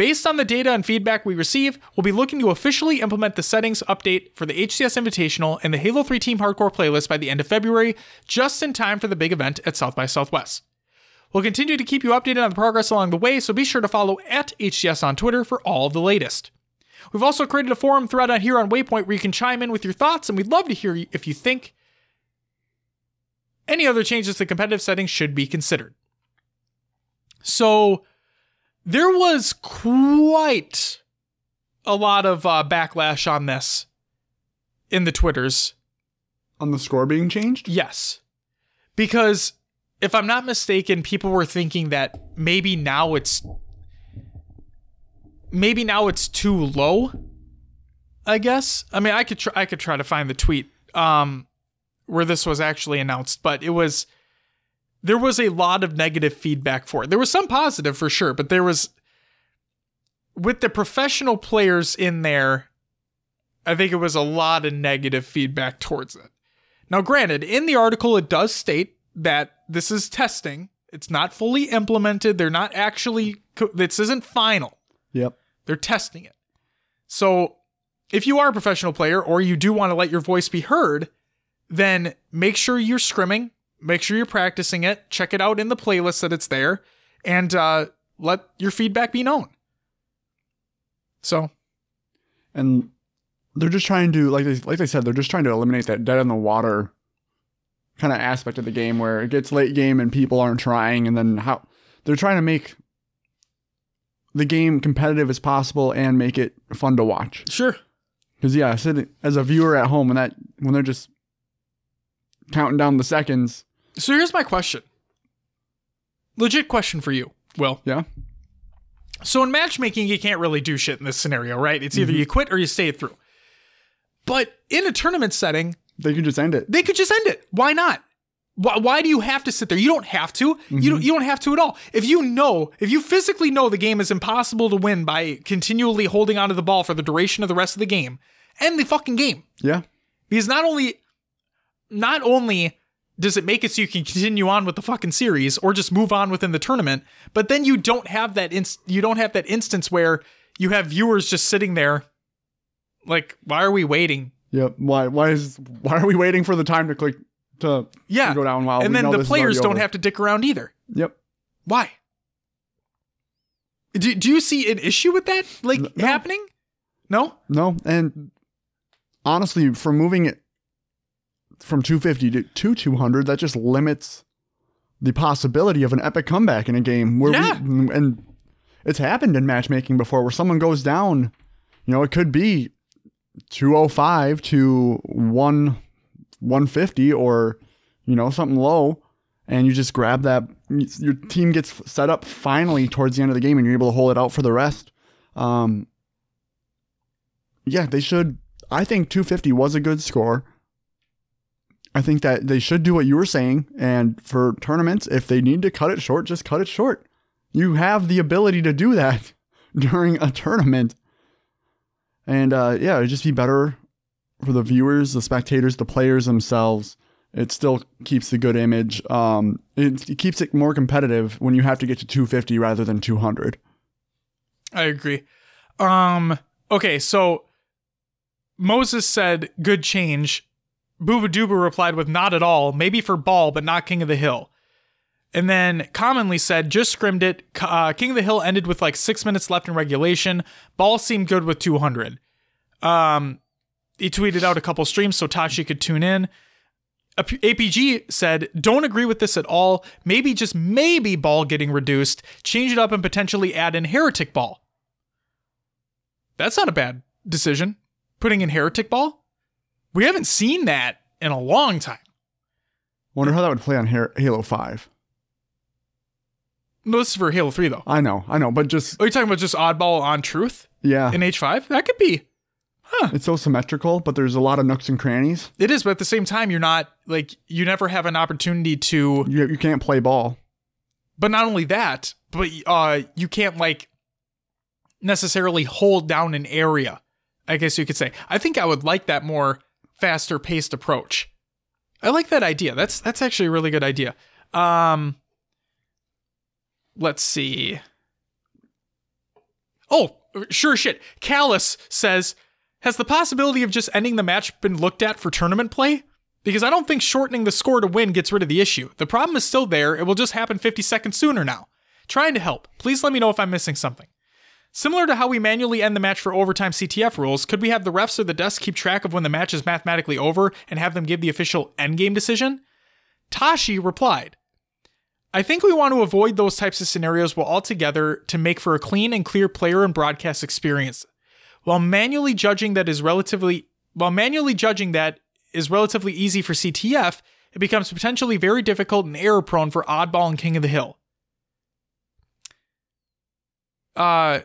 Based on the data and feedback we receive, we'll be looking to officially implement the settings update for the HCS Invitational and the Halo 3 Team Hardcore playlist by the end of February, just in time for the big event at South by Southwest. We'll continue to keep you updated on the progress along the way, so be sure to follow at HCS on Twitter for all of the latest. We've also created a forum thread on here on Waypoint where you can chime in with your thoughts, and we'd love to hear if you think any other changes to competitive settings should be considered. So, there was quite a lot of uh, backlash on this in the Twitters.
On the score being changed?
Yes. Because if I'm not mistaken, people were thinking that maybe now it's maybe now it's too low. I guess. I mean, I could try I could try to find the tweet um where this was actually announced, but it was there was a lot of negative feedback for it. There was some positive for sure, but there was with the professional players in there, I think it was a lot of negative feedback towards it. Now, granted, in the article, it does state that this is testing. It's not fully implemented. They're not actually, this isn't final.
Yep.
They're testing it. So, if you are a professional player or you do want to let your voice be heard, then make sure you're scrimming make sure you're practicing it. Check it out in the playlist that it's there, and uh, let your feedback be known. So,
and they're just trying to like they, like they said they're just trying to eliminate that dead in the water kind of aspect of the game where it gets late game and people aren't trying, and then how they're trying to make the game competitive as possible and make it fun to watch.
Sure.
Because yeah, sitting as a viewer at home when that when they're just counting down the seconds,
so here's my question. Legit question for you, Will.
Yeah.
So in matchmaking, you can't really do shit in this scenario, right? It's either mm-hmm. you quit or you stay it through. But in a tournament setting,
they could just end it.
They could just end it. Why not? Why, why do you have to sit there? You don't have to. Mm-hmm. You don't. You don't have to at all. If you know, if you physically know the game is impossible to win by continually holding onto the ball for the duration of the rest of the game, end the fucking game.
Yeah.
Because not only not only does it make it so you can continue on with the fucking series or just move on within the tournament, but then you don't have that inst- you don't have that instance where you have viewers just sitting there like why are we waiting?
Yep. Why? Why is? Why are we waiting for the time to click to,
Yeah.
to go down? While
and then the players don't have to dick around either.
Yep.
Why? Do, do you see an issue with that like
No.
happening? No?
No, and honestly, for moving it from 250 to, to 200, that just limits the possibility of an epic comeback in a game. Where
Yeah.
we, and it's happened in matchmaking before, where someone goes down. You know, it could be 205 to one 150, or you know something low, and you just grab that. Your team gets set up finally towards the end of the game, and you're able to hold it out for the rest. Um, yeah, they should. I think 250 was a good score. I think that they should do what you were saying. And for tournaments, if they need to cut it short, just cut it short. You have the ability to do that during a tournament. And uh, yeah, it'd just be better for the viewers, the spectators, the players themselves. It still keeps the good image. Um, it, it keeps it more competitive when you have to get to 250 rather than 200.
I agree. Um okay, so Moses said good change. Booba replied with not at all, maybe for ball, but not King of the Hill. And then Commonly said, just scrimmed it. Uh, King of the Hill ended with like six minutes left in regulation. Ball seemed good with 200. Um, he tweeted out a couple streams so Tashi could tune in. APG said, don't agree with this at all. Maybe just maybe ball getting reduced. Change it up and potentially add in heretic ball. That's not a bad decision. Putting in heretic ball? We haven't seen that in a long time.
Wonder how that would play on Halo 5.
No, this is for Halo 3 though.
I know, I know, but just
Are you talking about just oddball on truth
yeah,
in H5? That could be. Huh.
It's so symmetrical, but there's a lot of nooks and crannies.
It is, but at the same time, you're not like you never have an opportunity to.
You you can't play ball.
But not only that, but uh, you can't like necessarily hold down an area. I guess you could say. I think I would like that more faster paced approach. I like that idea. That's that's actually a really good idea. Um, let's see. Oh, sure shit. Callus says, has the possibility of just ending the match been looked at for tournament play? Because I don't think shortening the score to win gets rid of the issue. The problem is still there. It will just happen 50 seconds sooner now. Trying to help. Please let me know if I'm missing something. Similar to how we manually end the match for overtime CTF rules, could we have the refs or the desk keep track of when the match is mathematically over and have them give the official endgame decision? Tashi replied, I think we want to avoid those types of scenarios while altogether to make for a clean and clear player and broadcast experience. While manually judging that is relatively while manually judging that is relatively easy for CTF, it becomes potentially very difficult and error prone for Oddball and King of the Hill. Uh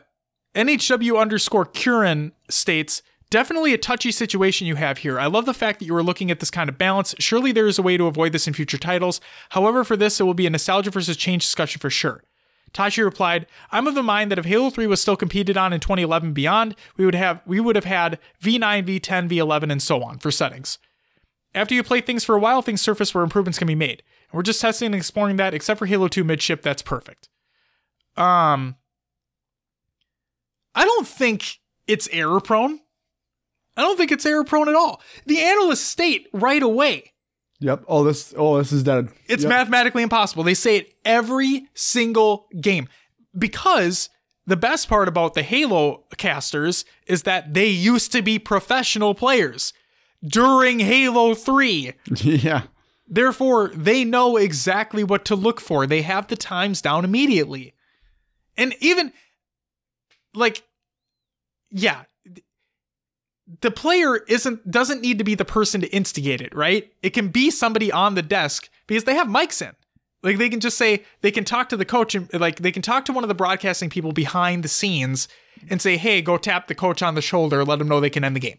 NHW underscore Curran states, definitely a touchy situation you have here. I love the fact that you are looking at this kind of balance. Surely there is a way to avoid this in future titles. However, for this, it will be a nostalgia versus change discussion for sure. Tashi replied, I'm of the mind that if Halo 3 was still competed on in 2011 beyond, we would have we would have had V9, V10, V11, and so on for settings. After you play things for a while, things surface where improvements can be made. And we're just testing and exploring that, except for Halo 2 midship, that's perfect. Um I don't think it's error prone. I don't think it's error prone at all. The analysts state right away
Yep. Oh, this. Oh, this is dead.
it's
Yep.
mathematically impossible. They say it every single game because the best part about the Halo casters is that they used to be professional players during Halo 3.
yeah.
Therefore, they know exactly what to look for. They have the times down immediately. And even like yeah, the player isn't doesn't need to be the person to instigate it, right? It can be somebody on the desk because they have mics in. Like they can just say they can talk to the coach and like they can talk to one of the broadcasting people behind the scenes and say, "Hey, go tap the coach on the shoulder, let them know they can end the game."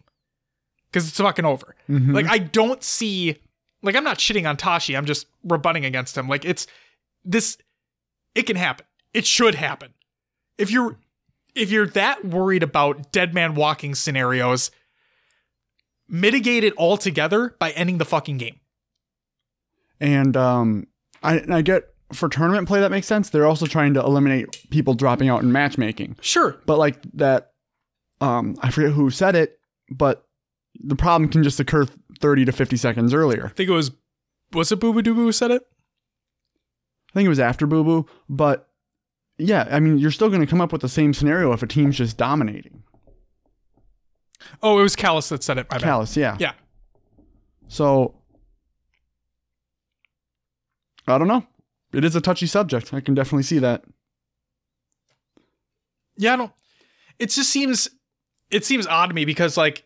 Cuz it's fucking over. Mm-hmm. Like I don't see like I'm not shitting on Tashi, I'm just rebutting against him. Like it's this it can happen. It should happen. If you're if you're that worried about dead man walking scenarios, mitigate it altogether by ending the fucking game.
And um, I, and I get for tournament play that makes sense. They're also trying to eliminate people dropping out in matchmaking.
Sure.
But like that, um, I forget who said it, but the problem can just occur 30 to 50 seconds earlier.
I think it was was it Boo Boo Doo Boo who said it?
I think it was after Boo Boo, but yeah, I mean, you're still going to come up with the same scenario if a team's just dominating.
Oh, it was Callus that said it. My bad.
Callus, yeah.
Yeah.
So I don't know. It is a touchy subject. I can definitely see that.
Yeah, I don't. It just seems it seems odd to me because like,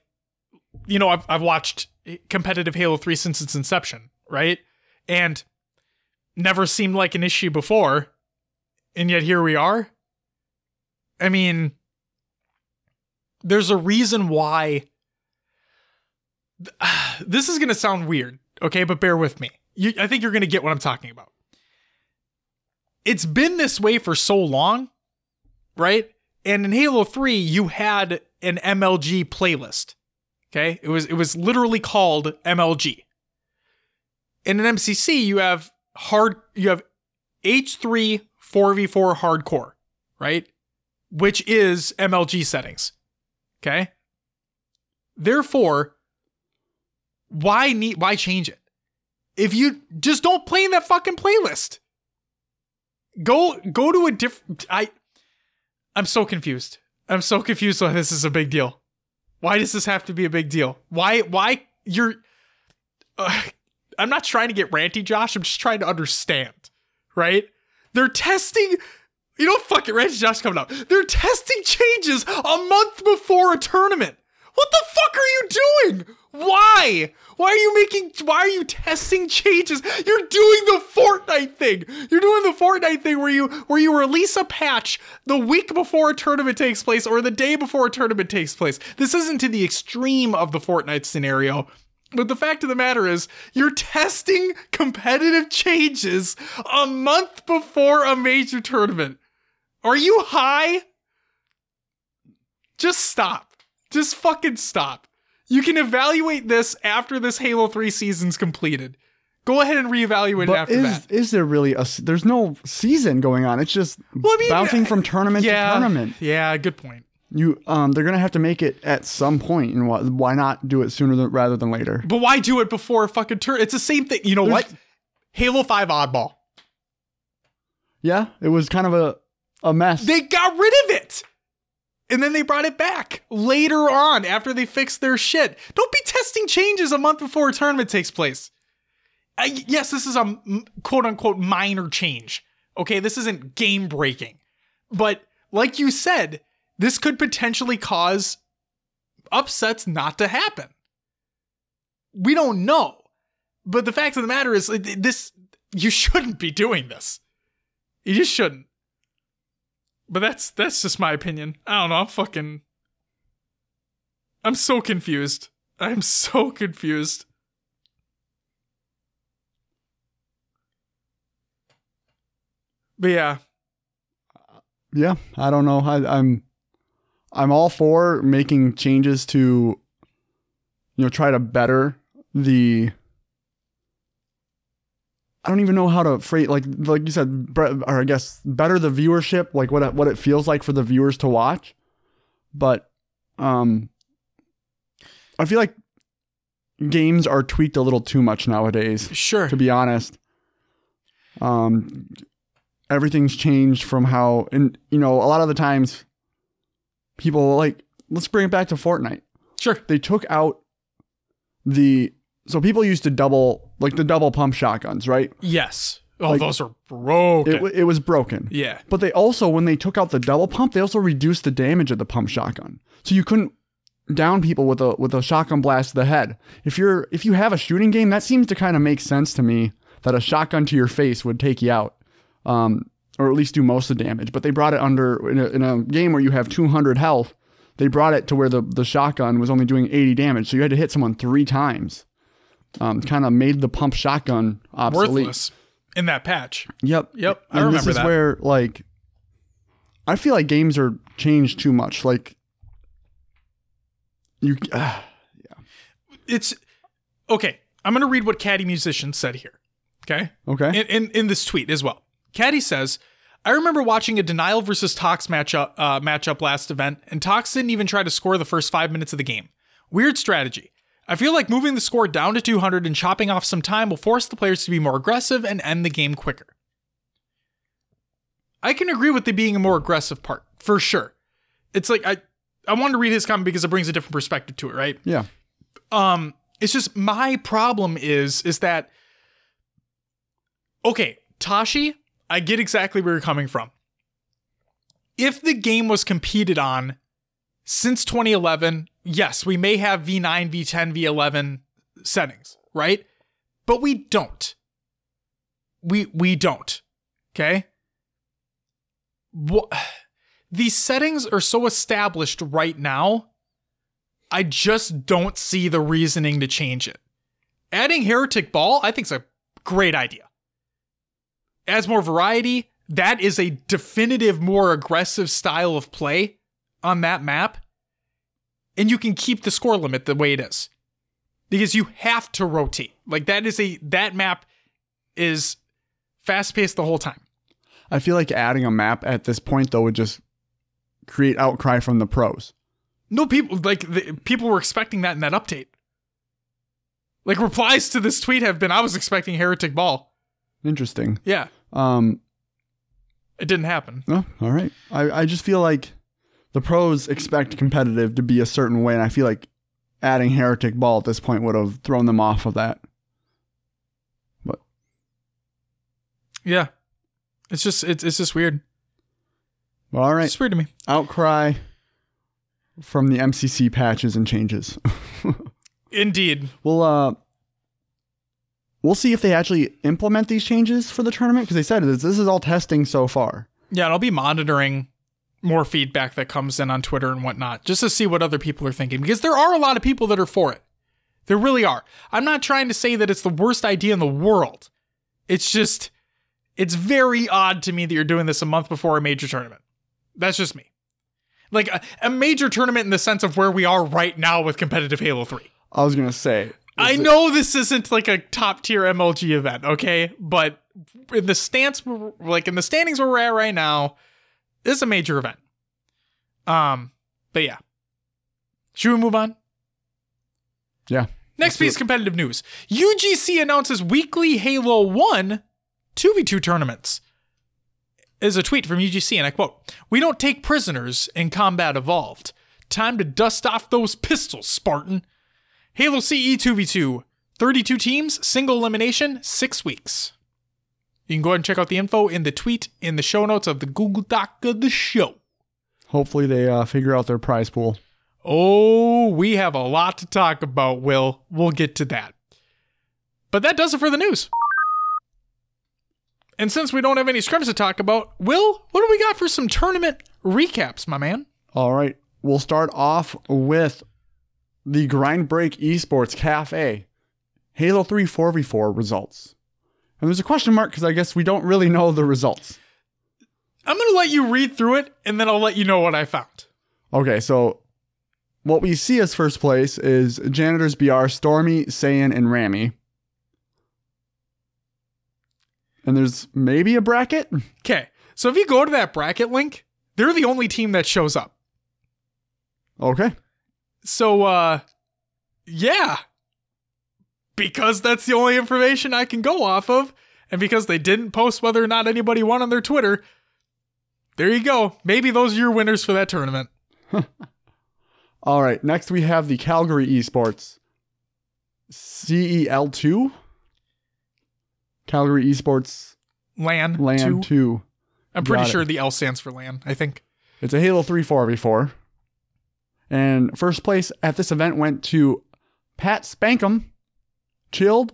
you know, I've I've watched competitive Halo Three since its inception, right? And never seemed like an issue before, and yet here we are. I mean, there's a reason why. This is gonna sound weird, okay, but bear with me. You, I think you're gonna get what I'm talking about. It's been this way for so long, right? And in Halo 3, you had an MLG playlist. Okay? It was it was literally called MLG. In an MCC, you have hard you have H3 4v4 hardcore, right? Which is MLG settings. Okay? Therefore, why need why change it? If you just don't play in that fucking playlist. Go go to a different I I'm so confused. I'm so confused why this is a big deal. Why does this have to be a big deal? Why why you're uh, I'm not trying to get ranty, Josh. I'm just trying to understand, right? They're testing you know fuck it, ranty Josh coming up. They're testing changes a month before a tournament. What the fuck are you doing? Why? Why are you making why are you testing changes? You're doing the Fortnite thing. You're doing the Fortnite thing where you where you release a patch the week before a tournament takes place or the day before a tournament takes place. This isn't to the extreme of the Fortnite scenario. But the fact of the matter is, you're testing competitive changes a month before a major tournament. Are you high? Just stop. Just fucking stop. You can evaluate this after this Halo 3 season's completed. Go ahead and reevaluate it
But
after
is
that.
is there really a? There's no season going on. It's just
Well, I mean,
bouncing from tournament
yeah,
to tournament.
Yeah, good point.
You um, they're gonna have to make it at some point, and why, why not do it sooner than, rather than later?
But why do it before a fucking turn? It's the same thing. You know
There's-
what? Halo 5 oddball.
Yeah, it was kind of a a mess.
They got rid of it. And then they brought it back later on after they fixed their shit. Don't be testing changes a month before a tournament takes place. Uh, yes, this is a m- quote unquote minor change. Okay, this isn't game breaking. But like you said, this could potentially cause upsets not to happen. We don't know. But the fact of the matter is, this you shouldn't be doing this. You just shouldn't. But that's that's just my opinion. I don't know. I'm fucking. I'm so confused. I'm so confused. But yeah,
yeah, I don't know. I, I'm I'm all for making changes to you know try to better the. I don't even know how to phrase like like you said, or I guess better the viewership, like what it, what it feels like for the viewers to watch. But um, I feel like games are tweaked a little too much nowadays
sure.
to be honest. Um, everything's changed from how, and you know, a lot of the times, people like let's bring it back to Fortnite.
Sure.
They took out the so people used to double like the double pump shotguns, right?
Yes. Oh,
Like-
those are broken.
It it was broken.
yeah.
But they also, when they took out the double pump, they also reduced the damage of the pump shotgun. So you couldn't down people with a with a shotgun blast to the head. If you're if you have a shooting game, that seems to kind of make sense to me that a shotgun to your face would take you out, um, or at least do most of the damage. But they brought it under in a, in a game where you have 200 health. They brought it to where the the shotgun was only doing 80 damage, so you had to hit someone three times. Um, kind of made the pump shotgun obsolete.
Worthless in that patch.
Yep.
Yep, I
and
remember
this is
that.
where like I feel like games are changed too much. Like you uh,
It's okay. I'm going to read what Caddy Musician said here. Okay.
Okay.
in, in, in this tweet as well. Caddy says, I remember watching a Denial versus Tox matchup, uh, matchup last event, and Tox didn't even try to score the first five minutes of the game. Weird strategy. I feel like moving the score down to 200 and chopping off some time will force the players to be more aggressive and end the game quicker. I can agree with the being a more aggressive part, for sure. It's like, I, I wanted to read his comment because it brings a different perspective to it, right?
yeah.
um it's just my problem is is that okay tashi i get exactly where you're coming from if the game was competed on since 2011 yes we may have v9 v10 v11 settings right but we don't we we don't okay what these settings are so established right now I just don't see the reasoning to change it. Adding Heretic Ball, I think is a great idea. Adds more variety. That is a definitive, more aggressive style of play on that map. And you can keep the score limit the way it is. Because you have to rotate. Like that is a that map is fast paced the whole time.
I feel like adding a map at this point though would just create outcry from the pros.
No people like the, people were expecting that in that update. Like replies to this tweet have been, "I was expecting Heretic Ball."
Interesting.
Yeah,
Um.
it didn't happen.
Oh, all right. I I just feel like the pros expect competitive to be a certain way, and I feel like adding heretic ball at this point would have thrown them off of that.
But yeah, it's just it's it's just weird.
All right.
It's weird to me.
Outcry from the MCC patches and changes.
Indeed.
We'll uh we'll see if they actually implement these changes for the tournament because they said this, this is all testing so far.
Yeah, and I'll be monitoring more feedback that comes in on Twitter and whatnot, just to see what other people are thinking. Because there are a lot of people that are for it. There really are. I'm not trying to say that it's the worst idea in the world. It's just, it's very odd to me that you're doing this a month before a major tournament. That's just me. Like a, a major tournament in the sense of where we are right now with competitive Halo 3.
I was gonna say
I know this isn't like a top tier MLG event, okay? But in the stance, like in the standings where we're at right now, this is a major event. Um, but yeah. Should we move on?
Yeah.
Next piece competitive news. UGC announces weekly Halo 1 2v2 tournaments. Is a tweet from UGC, and I quote We don't take prisoners in combat evolved. Time to dust off those pistols, Spartan. Halo CE 2v2. 32 teams, single elimination, six weeks. You can go ahead and check out the info in the tweet in the show notes of the Google Doc of the show.
Hopefully they uh, figure out their prize pool.
Oh, we have a lot to talk about, Will. We'll get to that. But that does it for the news. And since we don't have any scrims to talk about, Will, what do we got for some tournament recaps, my man?
All right. We'll start off with the Grind Break Esports Cafe Halo 3 4v4 results. And there's a question mark because I guess we don't really know the results.
I'm going to let you read through it, and then I'll let you know what I found.
Okay, so what we see as first place is Janitors BR, Stormy, Saiyan, and Rami. And there's maybe a bracket?
Okay, so if you go to that bracket link, they're the only team that shows up.
Okay.
So, uh, yeah. Because that's the only information I can go off of, and because they didn't post whether or not anybody won on their Twitter, there you go. Maybe those are your winners for that tournament.
All right, next we have the Calgary Esports CEL2. Calgary Esports
LAN,
LAN 2.
2. I'm pretty
Got it.
sure the L stands for LAN, I think.
It's a Halo 3 4v4. And first place at this event went to Pat Spankum, Chilled,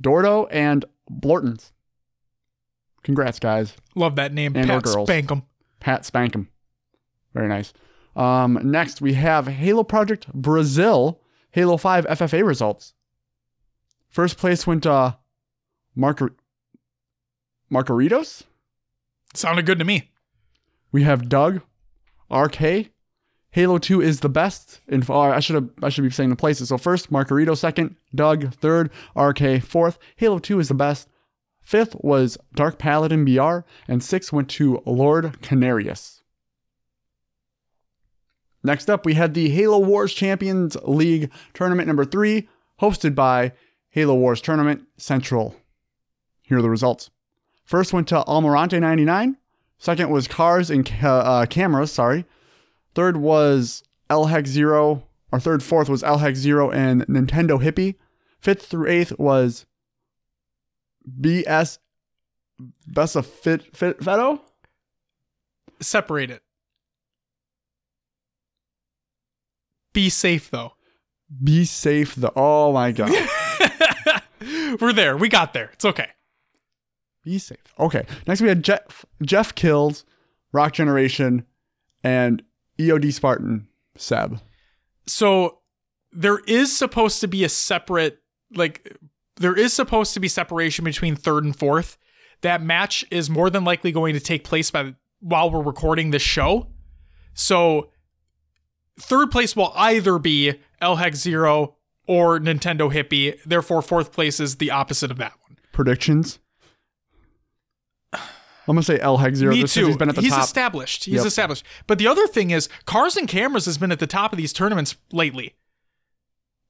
Dordo, and Blortons. Congrats, guys.
Love that name.
And
Pat
girls.
Spankum.
Pat Spankum. Very nice. Um, next, we have Halo Project Brazil Halo 5 FFA results. First place went to Margar- Margaritos.
Sounded good to me.
We have Doug, RK, Halo 2 is the best. In oh, I should have I should be saying the places. So first, Margarito second, Doug third, RK fourth. Halo 2 is the best. Fifth was Dark Paladin BR, and sixth went to Lord Canarius. Next up, we had the Halo Wars Champions League tournament number three, hosted by Halo Wars Tournament Central. Here are the results. First went to Almirante 99. Second was Cars and uh, Cameras, sorry. Third was El Hex Zero, Our third, fourth was El Hex Zero and Nintendo Hippie. Fifth through eighth was BS Bessa Fit Fit Feto.
Separate it. Be safe though.
Be safe the oh my god.
We're there. We got there. It's okay.
Be safe. Okay. Next we had Jeff Jeff Kills, Rock Generation, and EOD Spartan Seb.
So there is supposed to be a separate like there is supposed to be separation between third and fourth. That match is more than likely going to take place by while we're recording this show. So third place will either be El Hex Zero or Nintendo Hippie. Therefore, fourth place is the opposite of that one.
Predictions. I'm gonna say El Hex Zero.
Me too.
He's been at the
He's
top.
established. He's
Yep.
established. But the other thing is, Cars and Cameras has been at the top of these tournaments lately,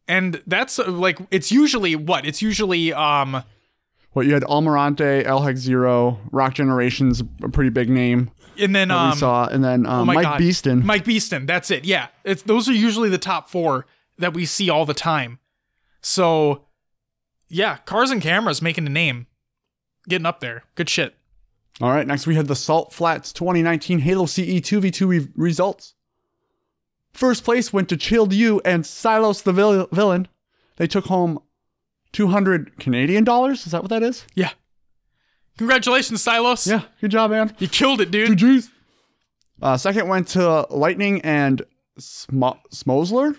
and that's uh, like it's usually what it's usually um
What you had Almirante, El Hex Zero, Rock Generation's a pretty big name
and then um
we saw, and then um,
oh
Mike
God.
Beeston.
Mike Beeston. That's it. Yeah, it's those are usually the top four that we see all the time. So, yeah, Cars and Cameras making a name, getting up there. Good shit.
All right, next we had the Salt Flats 2019 Halo CE 2v2 re- results. First place went to Chilled You and Silos the vil- Villain. They took home 200 Canadian dollars. Is that what that is?
Yeah. Congratulations, Silos.
Yeah, good job, man.
You killed it, dude.
GG's. Uh, second went to Lightning and Sm- Smosler.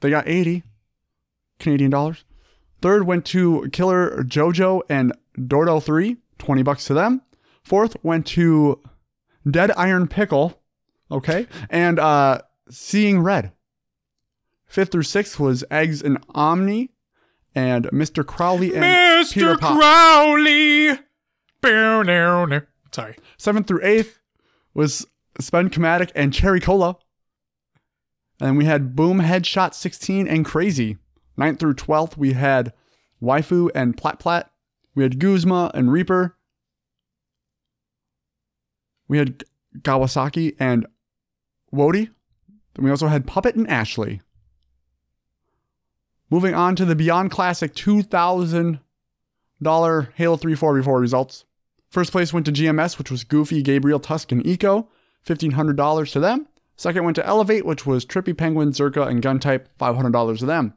They got 80 Canadian dollars. Third went to Killer Jojo and Dordo 3, 20 bucks to them. Fourth went to Dead Iron Pickle, okay, and uh, Seeing Red. Fifth through sixth was Eggs and Omni, and Mr. Crowley and Peter
Mr.
Pop.
Crowley. Bow, now, now. Sorry.
Seventh through eighth was Spend Chromatic and Cherry Cola. And we had Boom Headshot 16 and Crazy. Ninth through 12th, we had Waifu and Plat Plat. We had Guzma and Reaper. We had Kawasaki and Wody. Then we also had Puppet and Ashley. Moving on to the Beyond Classic $2,000 Halo 3 4v4 results. First place went to GMS, which was Goofy, Gabriel, Tusk, and Eco, $1,500 to them. Second went to Elevate, which was Trippy Penguin, Zerka, and Guntype, $500 to them.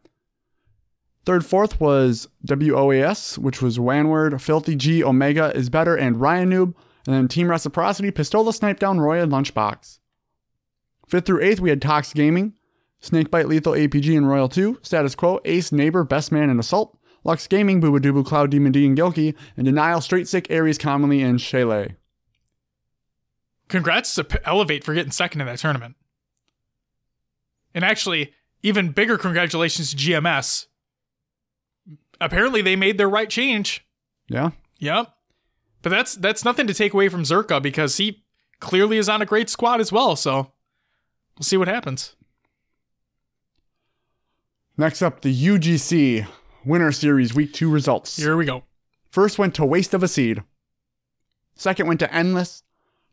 Third, fourth was WOAS, which was Wanward, Filthy G, Omega is Better, and Ryan Noob. And then Team Reciprocity, Pistola, Snipe Down, Roy, and Lunchbox. Fifth through eighth, we had Tox Gaming, Snakebite, Lethal, APG, and Royal 2, Status Quo, Ace, Neighbor, Best Man, and Assault, Lux Gaming, Boobadooboo, Cloud Demon D, and Gilkey, and Denial, Straight Sick, Aries, Commonly, and Shayla.
Congrats to Elevate for getting second in that tournament. And actually, even bigger congratulations to GMS. Apparently, they made their right change.
Yeah?
Yep. But that's that's nothing to take away from Zerka because he clearly is on a great squad as well. So we'll see what happens.
Next up, the UGC Winter Series Week 2 results.
Here we go.
First went to Waste of a Seed. Second went to Endless.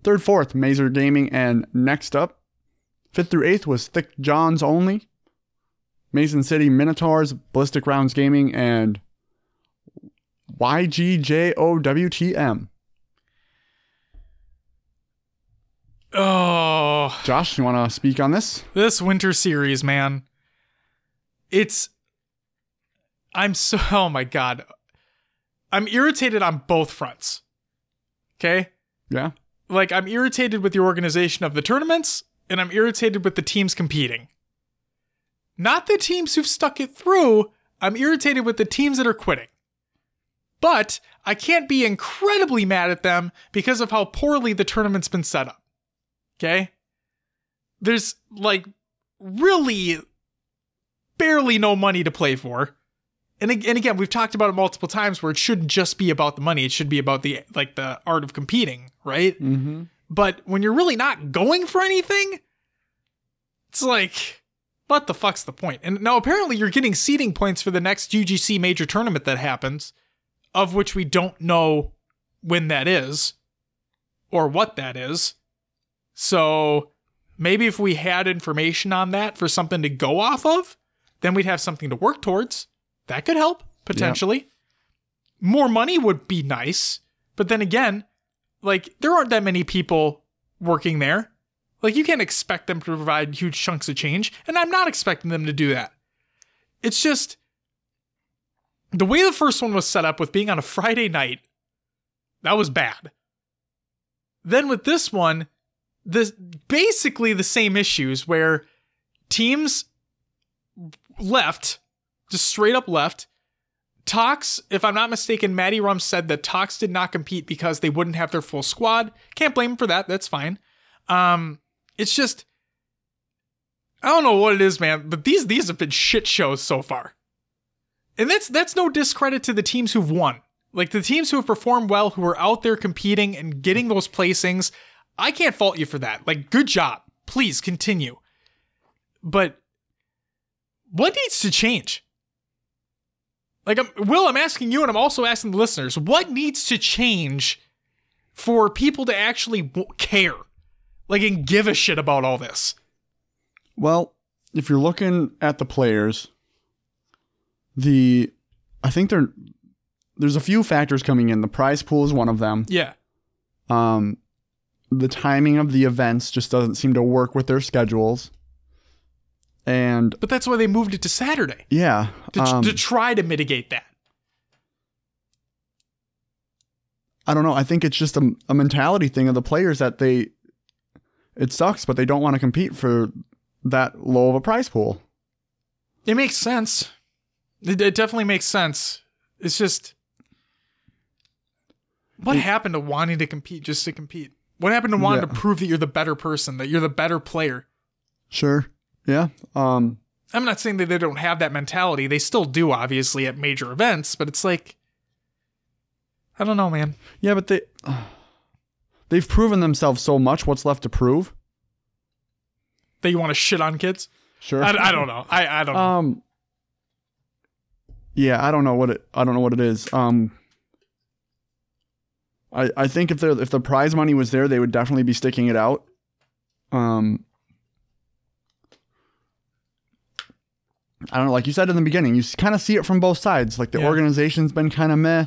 Third, fourth, Mazer Gaming, and next up, fifth through eighth was Thick Johns only. Mason City Minotaurs, Ballistic Rounds Gaming, and YGJOWTM.
Oh,
Josh, you want to speak on this?
this winter series, man. It's I'm so oh my god. I'm irritated on both fronts. Okay?
Yeah.
Like I'm irritated with the organization of the tournaments and I'm irritated with the teams competing. Not the teams who've stuck it through. I'm irritated with the teams that are quitting. But I can't be incredibly mad at them because of how poorly the tournament's been set up. Okay? there's like really barely no money to play for. And, and again, we've talked about it multiple times where it shouldn't just be about the money. It should be about the like the art of competing, right?
Mm-hmm.
But when you're really not going for anything, it's like, what the fuck's the point? And now apparently you're getting seeding points for the next UGC major tournament that happens, of which we don't know when that is or what that is. So maybe if we had information on that for something to go off of, then we'd have something to work towards. That could help potentially. More money would be nice, but then again, like there aren't that many people working there. Like you can't expect them to provide huge chunks of change, and I'm not expecting them to do that. It's just the way the first one was set up with being on a Friday night, that was bad. Then with this one, this basically the same issues where teams left, just straight up left. Tox, if I'm not mistaken, Maddie Rum said that Tox did not compete because they wouldn't have their full squad. Can't blame him for that. That's fine. Um, it's just I don't know what it is, man, but these these have been shit shows so far. And that's that's no discredit to the teams who've won. Like the teams who have performed well, who are out there competing and getting those placings, I can't fault you for that. Like good job. Please continue. But what needs to change? Like, I'm, Will, I'm asking you, and I'm also asking the listeners, what needs to change for people to actually care, like, and give a shit about all this?
Well, if you're looking at the players, the I think there there's a few factors coming in. The prize pool is one of them.
Yeah,
Um, the timing of the events just doesn't seem to work with their schedules. And
but that's why they moved it to Saturday
yeah,
to,
um,
to try to mitigate that.
I don't know. I think it's just a, a mentality thing of the players that they it sucks, but they don't want to compete for that low of a prize pool.
It makes sense. It, it definitely makes sense. It's just what
It-
happened to wanting to compete just to compete? What happened to wanting
Yeah.
to prove that you're the better person, that you're the better player?
Sure. Yeah. Um,
I'm not saying that they don't have that mentality. They still do, obviously, at major events, but it's like, I don't know, man.
yeah, but they they've proven themselves so much. What's left to prove?
That you want to shit on kids?
Sure.
I, I don't know. I, I don't know.
Um. Yeah, I don't know what it. I don't know what it is. Um. I I think if the if the prize money was there, they would definitely be sticking it out. Um. I don't know. Like you said in the beginning, you kind of see it from both sides. Like the
Yeah.
organization's been kind of meh.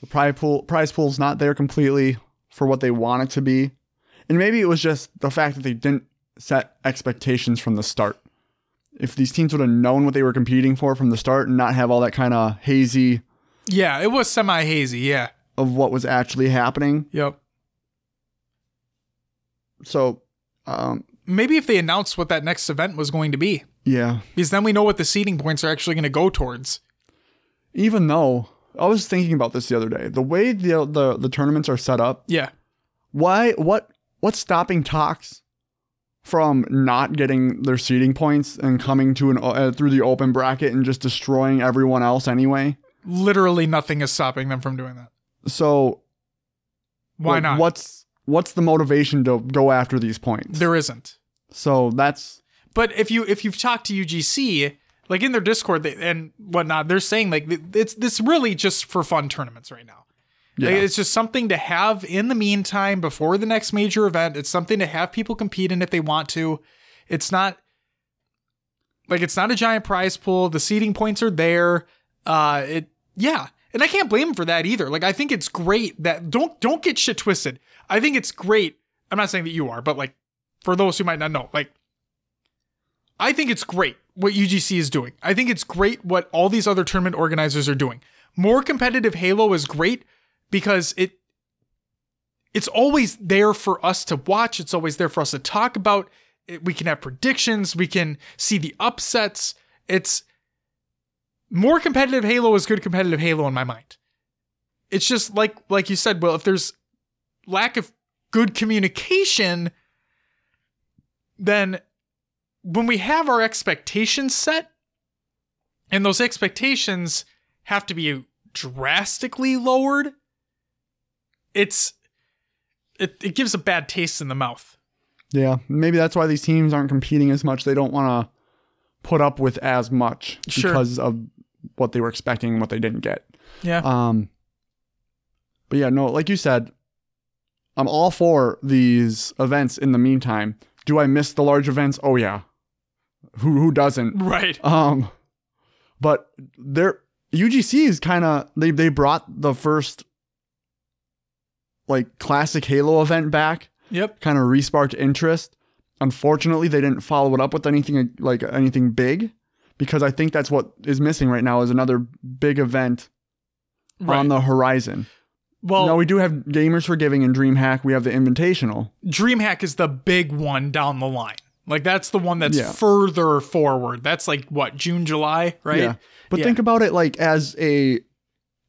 The prize pool prize pool's not there completely for what they want it to be, and maybe it was just the fact that they didn't set expectations from the start if these teams would have known what they were competing for from the start and not have all that kind of hazy
yeah, it was semi hazy. Yeah.
of what was actually happening.
Yep.
So, um,
Maybe if they announced what that next event was going to be,
yeah.
because then we know what the seeding points are actually going to go towards.
Even though I was thinking about this the other day, the way the the, the tournaments are set up,
Yeah.
why what what's stopping Tox from not getting their seeding points and coming to an uh, through the open bracket and just destroying everyone else anyway?
Literally nothing is stopping them from doing that.
So
Why not?
What's what's the motivation to go after these points?
There isn't.
So that's
But if you if you've talked to UGC, like in their Discord they, and whatnot, they're saying like it's this really just for fun tournaments right now.
yeah.
Like, it's just something to have in the meantime before the next major event. It's something to have people compete in if they want to. It's not like it's not a giant prize pool. The seeding points are there. Uh, it yeah, and I can't blame them for that either. Like I think it's great that don't don't get shit twisted. I think it's great. I'm not saying that you are, but like for those who might not know, like I think it's great what UGC is doing. I think it's great what all these other tournament organizers are doing. More competitive Halo is great because it it's always there for us to watch. It's always there for us to talk about. We can have predictions. We can see the upsets. It's more competitive Halo is good competitive Halo in my mind. It's just like like you said, well, if there's lack of good communication, then when we have our expectations set, and those expectations have to be drastically lowered, it's it, it gives a bad taste in the mouth.
Yeah, maybe that's why these teams aren't competing as much. They don't want to put up with as much
Sure.
because of what they were expecting and what they didn't get.
Yeah.
Um, but yeah, no, like you said, I'm all for these events. In the meantime, do I miss the large events? Oh yeah, who who doesn't?
right.
Um, but their UGC is kind of they they brought the first like classic Halo event back,
Yep.
kind of resparked interest. Unfortunately, they didn't follow it up with anything like anything big because I think that's what is missing right now is another big event
Right.
on the horizon.
well,
now we do have Gamers for Giving and DreamHack. We have the Invitational.
DreamHack is the big one down the line. Like that's the one that's
Yeah.
further forward. That's like what June, July, right?
Yeah. But
Yeah.
think about it like as a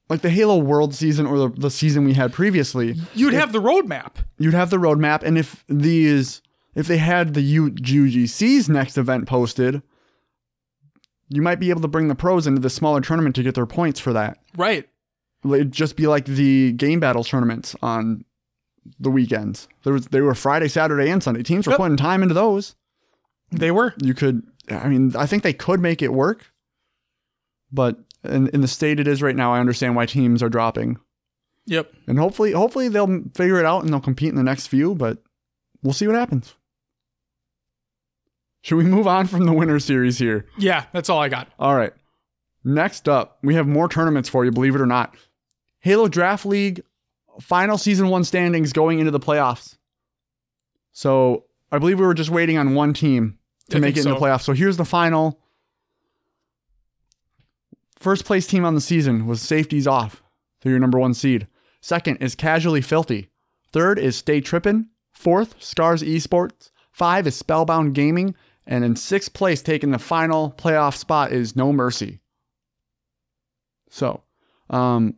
like the Halo World season or the, the season we had previously.
You'd have the roadmap.
You'd have the roadmap, and if these if they had the U- UGC's next event posted, you might be able to bring the pros into the smaller tournament to get their points for that.
Right.
It'd just be like the game battle tournaments on the weekends. There was they were Friday, Saturday, and Sunday. Teams were
Yep.
putting time into those.
They were.
You could, I mean, I think they could make it work, but in, in the state it is right now, I understand why teams are dropping,
Yep.
and hopefully, hopefully they'll figure it out and they'll compete in the next few. But we'll see what happens. Should we move on from the winter series here?
Yeah, that's all I got.
All right. Next up, we have more tournaments for you, believe it or not. Halo Draft League final season one standings going into the playoffs. So I believe we were just waiting on one team to
I
make it in the playoffs. So here's the final. First place team on the season was Safeties Off. They're your number one seed. Second is Casually Filthy. Third is Stay Trippin'. Fourth, Scars Esports. Five is Spellbound Gaming. And in sixth place, taking the final playoff spot, is No Mercy. So, um,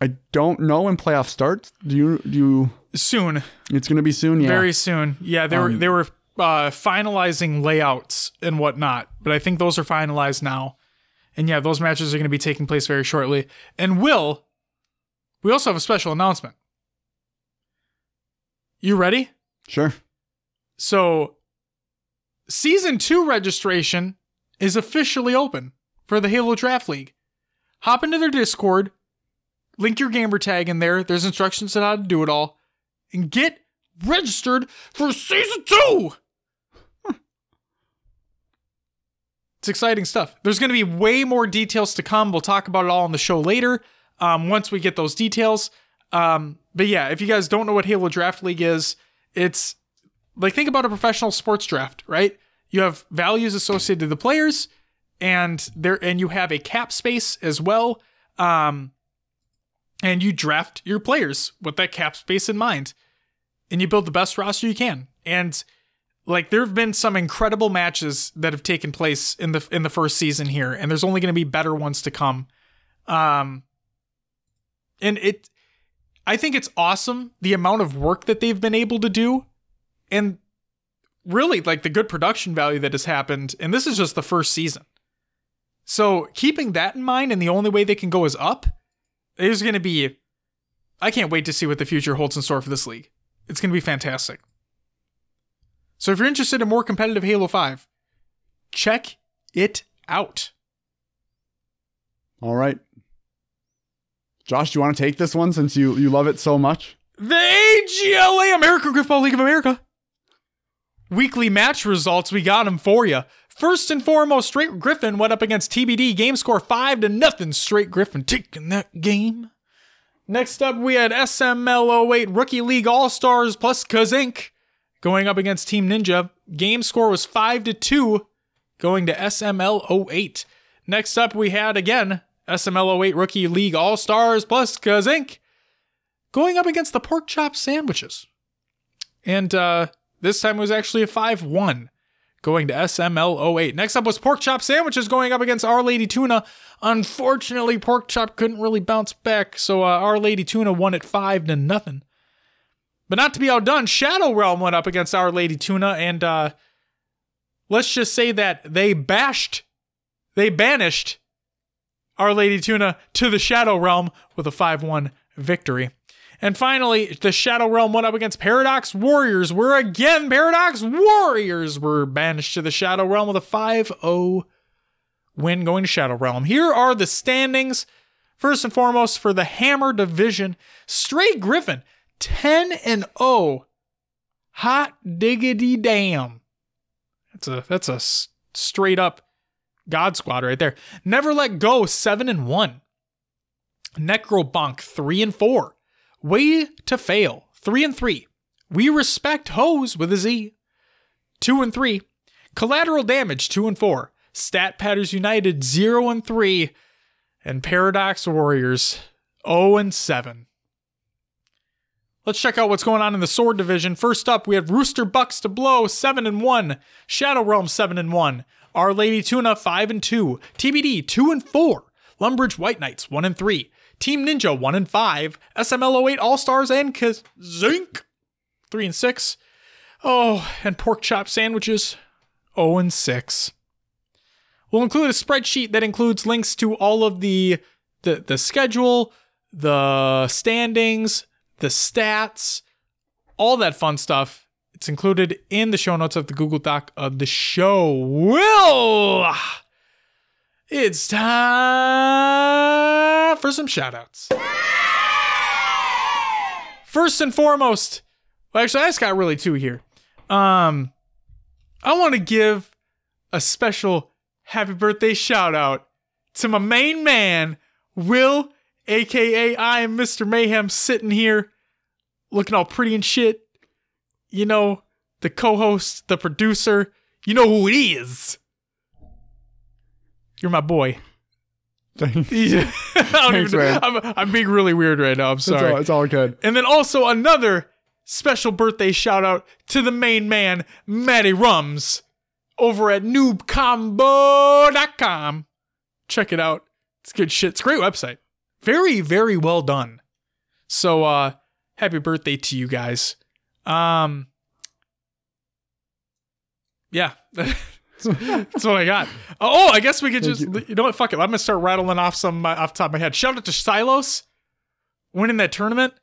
I don't know when playoff starts. Do you? Do you?
Soon.
It's going to be soon. Yeah.
Very soon. Yeah, they were
Um,
they were uh, finalizing layouts and whatnot, but I think those are finalized now. And yeah, those matches are going to be taking place very shortly. And Will, we also have a special announcement. You ready?
sure.
So, season two registration is officially open for the Halo Draft League. Hop into their Discord, link your gamer tag in there. There's instructions on how to do it all, and get registered for season two. it's exciting stuff. There's going to be way more details to come. We'll talk about it all on the show later um, once we get those details. Um, but yeah, if you guys don't know what Halo Draft League is, it's like think about a professional sports draft, right? You have values associated to the players, and there and you have a cap space as well. Um, and you draft your players with that cap space in mind, and you build the best roster you can. And like there have been some incredible matches that have taken place in the in the first season here, and there's only going to be better ones to come. Um, and it, I think it's awesome the amount of work that they've been able to do, and really like the good production value that has happened. And this is just the first season. So keeping that in mind, and the only way they can go is up, is going to be. I can't wait to see what the future holds in store for this league. It's going to be fantastic. So if you're interested in more competitive Halo 5, check it out.
All right. Josh, do you want to take this one since you you love it so much?
The AGLA American Griffball League of America. Weekly match results, we got them for you. First and foremost, Straight Griffin went up against TBD. Game score 5 to nothing. Straight Griffin taking that game. Next up, we had SML08 Rookie League All Stars plus Kazink going up against Team Ninja. Game score was 5 to 2 going to SML08. Next up, we had again SML08 Rookie League All Stars plus Kazink going up against the pork chop sandwiches. And uh, this time it was actually a 5 1 going to SML08. Next up was pork chop sandwiches going up against Our Lady Tuna. Unfortunately, pork chop couldn't really bounce back, so uh, Our Lady Tuna won it 5 to nothing. But not to be outdone, Shadow Realm went up against Our Lady Tuna, and uh, let's just say that they bashed, they banished Our Lady Tuna to the Shadow Realm with a 5 1 victory. And finally, the Shadow Realm went up against Paradox Warriors, where again, Paradox Warriors were banished to the Shadow Realm with a 5 0 win going to Shadow Realm. Here are the standings. First and foremost, for the Hammer Division, Stray Griffin, 10 and 0. Hot diggity damn. That's a that's a straight up God squad right there. Never Let Go, 7 and 1. Necrobunk, 3 and 4. Way to Fail, 3 and 3. We Respect Hose with a Z, 2 and 3. Collateral Damage, 2 and 4. Stat Patters United, 0 and 3. And Paradox Warriors, 0 and 7. Let's check out what's going on in the sword division. First up, we have Rooster Bucks to blow, 7 and 1. Shadow Realm 7 and 1. Our Lady Tuna 5 and 2. TBD 2 and 4. Lumbridge White Knights 1 and 3. Team Ninja 1 and 5. SML08 All Stars and Kazink 3 and 6. Oh, and pork chop sandwiches 0 and 6. We'll include a spreadsheet that includes links to all of the the, the schedule, the standings, the stats, all that fun stuff. It's included in the show notes of the Google Doc of the show. Will it's time for some shoutouts. First and foremost, well, actually, I just got really two here. Um, I want to give a special happy birthday shout out to my main man, Will, aka I am Mr. Mayhem, sitting here looking all pretty and shit. You know, the co host, the producer, you know who it is. You're my boy.
Thanks.
I don't
Thanks,
even,
man.
I'm, I'm being really weird right now. I'm
It's
sorry.
all, it's all good.
And then also another special birthday shout out to the main man, Matty Rums, over at noobcombo.com. Check it out. It's good shit. It's a great website. Very, very well done. So uh happy birthday to you guys. Um Yeah. That's what I got. Oh, I guess we could just you. know what? Fuck it. I'm gonna start rattling off some uh, off the top of my head. Shout out to Silos winning that tournament.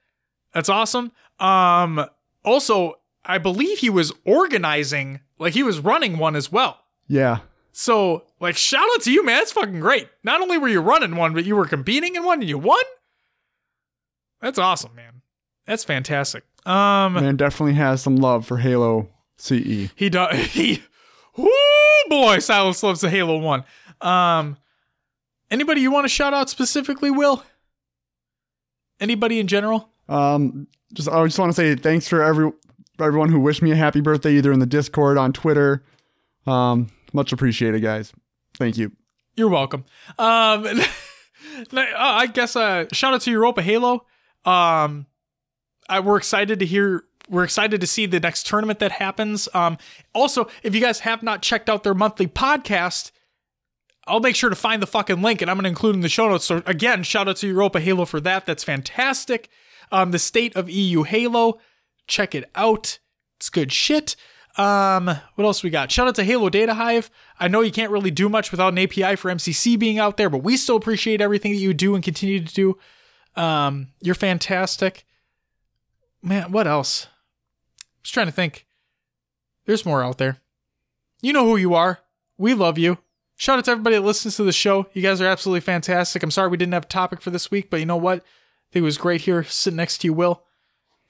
That's awesome. Um, also, I believe he was organizing, like he was running one as well.
Yeah.
So, like, shout out to you, man. That's fucking great. Not only were you running one, but you were competing in one and you won. That's awesome, man. That's fantastic. Um,
Man definitely has some love for Halo. CE.
he does. He, whoo boy, Silas loves the Halo One. Um, anybody you want to shout out specifically, Will? Anybody in general?
Um, just I just want to say thanks for every for everyone who wished me a happy birthday either in the Discord on Twitter. Um, much appreciated, guys. Thank you.
You're welcome. Um, I guess uh, shout out to Europa Halo. Um, I, we're excited to hear. We're excited to see the next tournament that happens. Um, also, if you guys have not checked out their monthly podcast, I'll make sure to find the fucking link and I'm going to include in the show notes. So again, shout out to Europa Halo for that. That's fantastic. Um, the state of EU Halo, check it out. It's good shit. Um, what else we got? Shout out to Halo Data Hive. I know you can't really do much without an API for MCC being out there, but we still appreciate everything that you do and continue to do. Um, you're fantastic. Man, what else? I was trying to think. There's more out there. You know who you are. We love you. Shout out to everybody that listens to the show. You guys are absolutely fantastic. I'm sorry we didn't have a topic for this week, but you know what? I think it was great here sitting next to you, Will,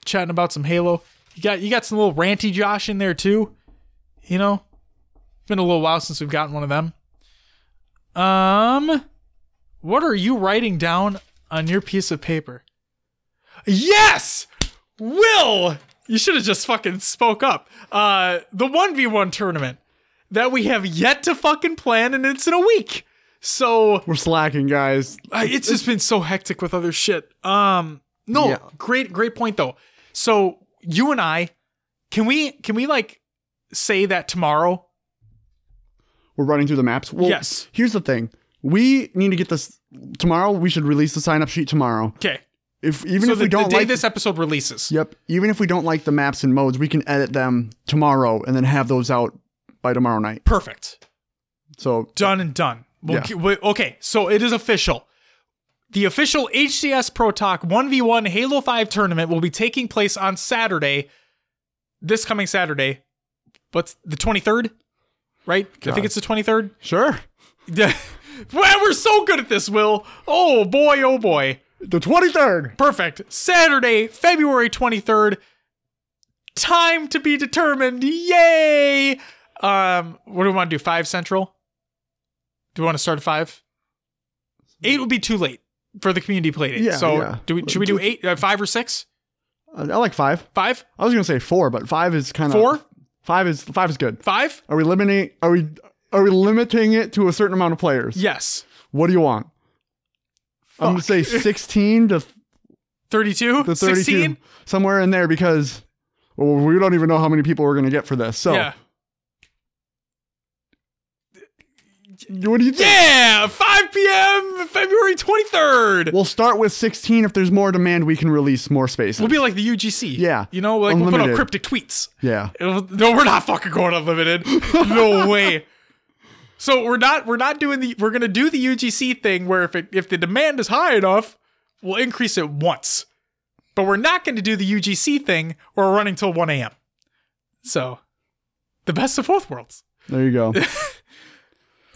chatting about some Halo. You got you got some little ranty Josh in there too. You know, it's been a little while since we've gotten one of them. Um, what are you writing down on your piece of paper? Yes, Will. You should have just fucking spoke up. Uh, the one v one tournament that we have yet to fucking plan, and it's in a week. So
We're slacking, guys.
uh, it's just been so hectic with other shit. Um, no,
Yeah.
great, great point though. So you and I, can we, can we like say that tomorrow?
We're running through the maps. Well,
Yes.
Here's the thing. We need to get this tomorrow. We should release the sign up sheet tomorrow.
Okay,
if even
so
if
the,
we don't
the day
like
this episode releases.
Yep. Even if we don't like the maps and modes, we can edit them tomorrow and then have those out by tomorrow night.
Perfect.
So
Done and done. We'll
Yeah.
we- okay, so it is official. The official HCS Pro Talk 1v1 Halo 5 tournament will be taking place on Saturday, this coming Saturday. What's the 23rd? Right? I think it's the 23rd.
sure.
Yeah. wow, we're so good at this, Will. Oh boy, oh boy.
The 23rd.
Perfect. Saturday, February 23rd. Time to be determined. Yay! Um, what do we want to do? Five central? Do we want to start at five? Eight would be too late for the community play date.
Yeah,
so
yeah.
do we? Should we do eight, uh, five or six?
I like five.
Five,
I was gonna say four, but five is kind of
four,
Five is five is good.
five?
Are we limiting? Are we are we limiting it to a certain amount of players?
Yes.
What do you want? I'm gonna say 16 to
Thirty-two.
to 32,
16?
somewhere in there because well, we don't even know how many people we're gonna get for this. So
Yeah.
What do you think?
Yeah. 5 p.m. February 23rd.
We'll start with 16. If there's more demand, we can release more spaces.
We'll be like the UGC.
Yeah.
You know, like we'll put out cryptic tweets.
yeah.
It'll- No, we're not fucking going unlimited. No way. So we're not we're not doing the we're gonna do the UGC thing where if it if the demand is high enough, we'll increase it once. But we're not gonna do the UGC thing where we're running till 1 a.m. So the best of both worlds.
There you go.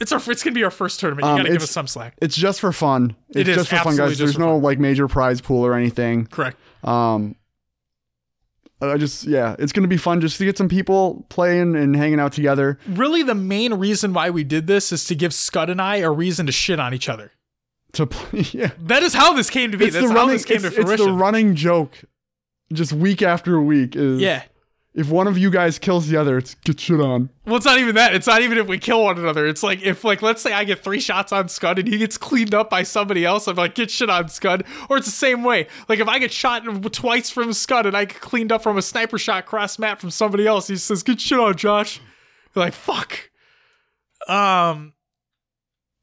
It's our it's gonna be our first tournament. You
Um,
gotta give us some slack.
it's just for fun. It's
It is
just for fun, guys. There's no like major prize pool or anything.
Correct.
Um, I just yeah, it's gonna be fun just to get some people playing and hanging out together.
Really the main reason why we did this is to give Scud and I a reason to shit on each other.
To play, yeah,
That is how this came to be.
it's
That's
the
how
running.
this came
It's,
to
it's the running joke, just week after week. Is
yeah.
If one of you guys kills the other, it's get shit on.
Well, it's not even that. It's not even if we kill one another. It's like if, like, let's say I get three shots on Scud and he gets cleaned up by somebody else. I'm like, get shit on Scud. Or it's the same way. Like if I get shot twice from Scud and I get cleaned up from a sniper shot cross map from somebody else, he says, get shit on Josh. You're like, fuck. Um,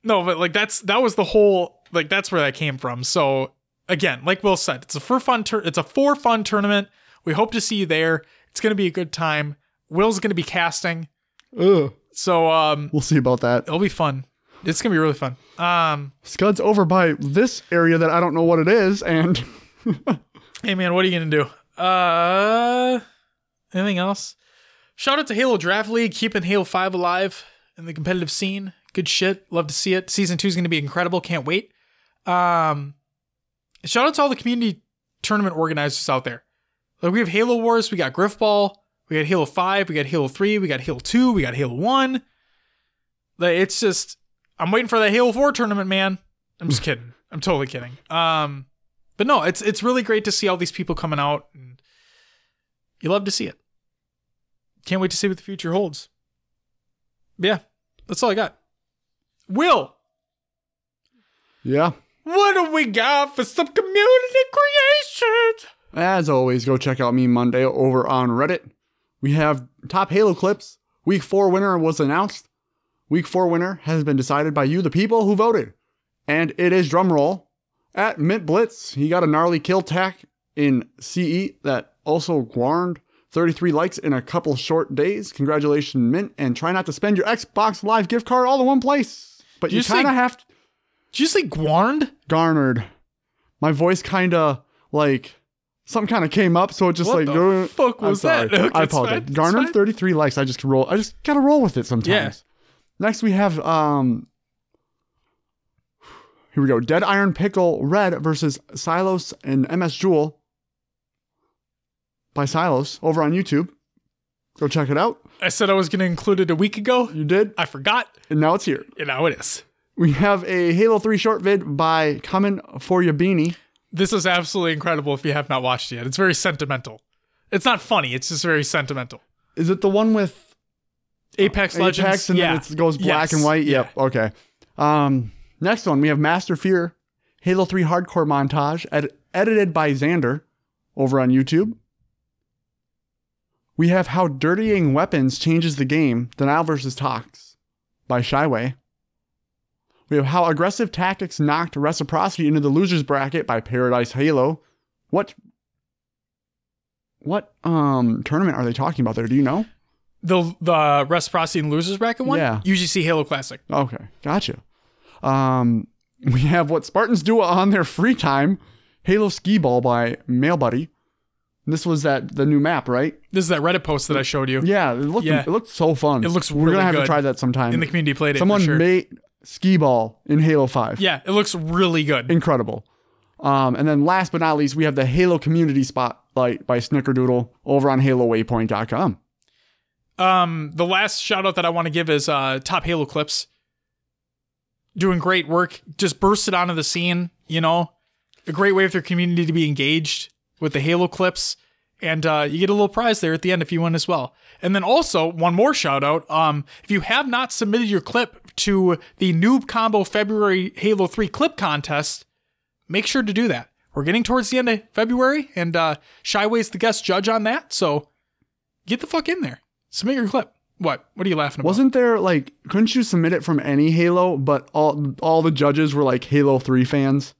no, but like that's that was the whole like that's where that came from. So again, like Will said, it's a for fun. Tur- it's a for fun tournament. We hope to see you there. It's gonna be a good time. Will's gonna be casting.
Ugh.
So um
We'll see about that.
it'll be fun. It's gonna be really fun. Um
Scud's over by this area that I don't know what it is, and
hey man, what are you gonna do? Uh anything else? Shout out to Halo Draft League, keeping Halo 5 alive in the competitive scene. Good shit. Love to see it. Season two is gonna be incredible. Can't wait. Um shout out to all the community tournament organizers out there. Like we have Halo Wars, we got Griffball, we got Halo 5, we got Halo 3, we got Halo 2, we got Halo 1. Like it's just I'm waiting for that Halo 4 tournament, man. I'm just kidding. I'm totally kidding. Um but no, it's it's really great to see all these people coming out and you love to see it. Can't wait to see what the future holds. Yeah, that's all I got. Will,
yeah.
what do we got for some community creations?
As always, go check out Me Monday over on Reddit. We have top Halo clips. Week four winner was announced. Week four winner has been decided by you, the people who voted. And it is drumroll at Mint Blitz. He got a gnarly killtac in CE that also garnered 33 likes in a couple short days. Congratulations, Mint. And try not to spend your Xbox Live gift card all in one place. But
Did
you kind of have to
Did you say Gwarned?
garnered. My voice kind of like something kind of came up, so it just
What
like
the fuck
I'm
was
sorry.
that?
I apologize.
fine,
Garnered
fine.
33 likes. I just roll. I just gotta roll with it sometimes.
Yeah.
Next we have um. Here we go. Dead Iron Pickle Red versus Silos and MS Jewel by Silos over on YouTube. Go check it out.
I said I was going to include it a week ago.
You did,
I forgot.
and now it's here.
And now it is.
We have a Halo 3 short vid by Coming for Ya Beanie.
This is absolutely incredible if you have not watched it yet. It's very sentimental. It's not funny, it's just very sentimental.
Is it the one with
Apex Legends.
Apex and
yeah.
then it goes black
Yes.
and white.
Yeah.
Yep. Okay. Um, next one we have Master Fear, Halo 3 hardcore montage, ed- edited by Xander, over on YouTube. We have How Dirtying Weapons Changes the Game, Denial versus Tox, by Shyway. We have How Aggressive Tactics Knocked Reciprocity into the Losers Bracket by Paradise Halo, What what um tournament are they talking about there? Do you know?
The the reciprocity and losers bracket one.
Yeah.
UGC Halo Classic.
Okay, gotcha. Um, we have what Spartans do on their free time: Halo Ski Ball by Mail Buddy. This was that the new map, right?
This is that Reddit post that I showed you
Yeah, it looked
Yeah.
it looked so fun.
It looks
We're gonna have to try that sometime.
in the community played it.
Someone
for sure.
made Ski Ball in Halo Five.
Yeah, it looks really good.
incredible. Um, and then last but not least, we have the Halo Community Spotlight by Snickerdoodle over on HaloWaypoint.com.
Um, the last shout out that I want to give is uh, Top Halo Clips. Doing great work. Just bursted onto the scene, you know. A great way for their community to be engaged with the Halo clips. And uh, you get a little prize there at the end if you win as well. And then also, one more shout out. Um, if you have not submitted your clip to the Noob Combo February Halo 3 clip contest, make sure to do that. We're getting towards the end of February, and uh, Shyway's the guest judge on that. So get the fuck in there. Submit your clip. What? What are you laughing about?
Wasn't there like couldn't you submit it from any Halo, but all all the judges were like Halo 3 fans?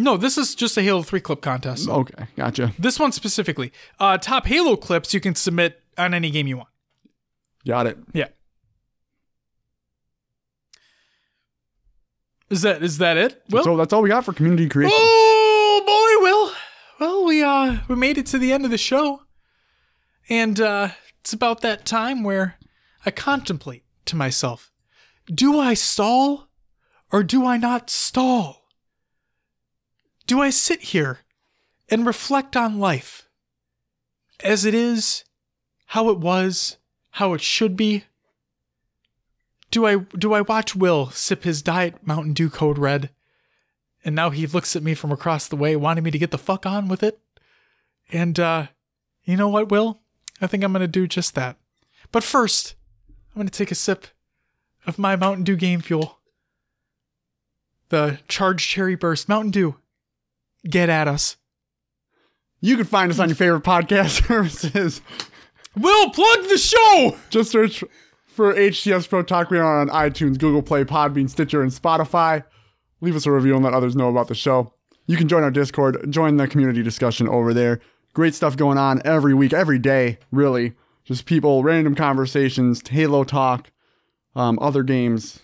No, this is just a Halo 3 clip contest.
Okay, gotcha.
This one specifically. Uh, top Halo clips you can submit on any game you want.
Got it.
Yeah. Is that is that it? Will?
so that's all we got for community creation.
Oh boy, Will. Well, we uh we made it to the end of the show. And uh it's about that time where I contemplate to myself, do I stall or do I not stall? Do I sit here and reflect on life as it is, how it was, how it should be? Do I do I watch Will sip his diet Mountain Dew Code Red? and now he looks at me from across the way wanting me to get the fuck on with it and uh you know what will i think i'm gonna do just that but first i'm gonna take a sip of my mountain dew game fuel the charged cherry burst mountain dew get at us
You can find us on your favorite podcast services.
We'll plug the show
Just search for HCS Pro Talk. We are on iTunes, Google Play, Podbean, Stitcher, and Spotify. Leave us a review and let others know about the show. You can join our Discord, join the community discussion over there. Great stuff going on every week, every day, really. Just people, random conversations, Halo talk, um, other games.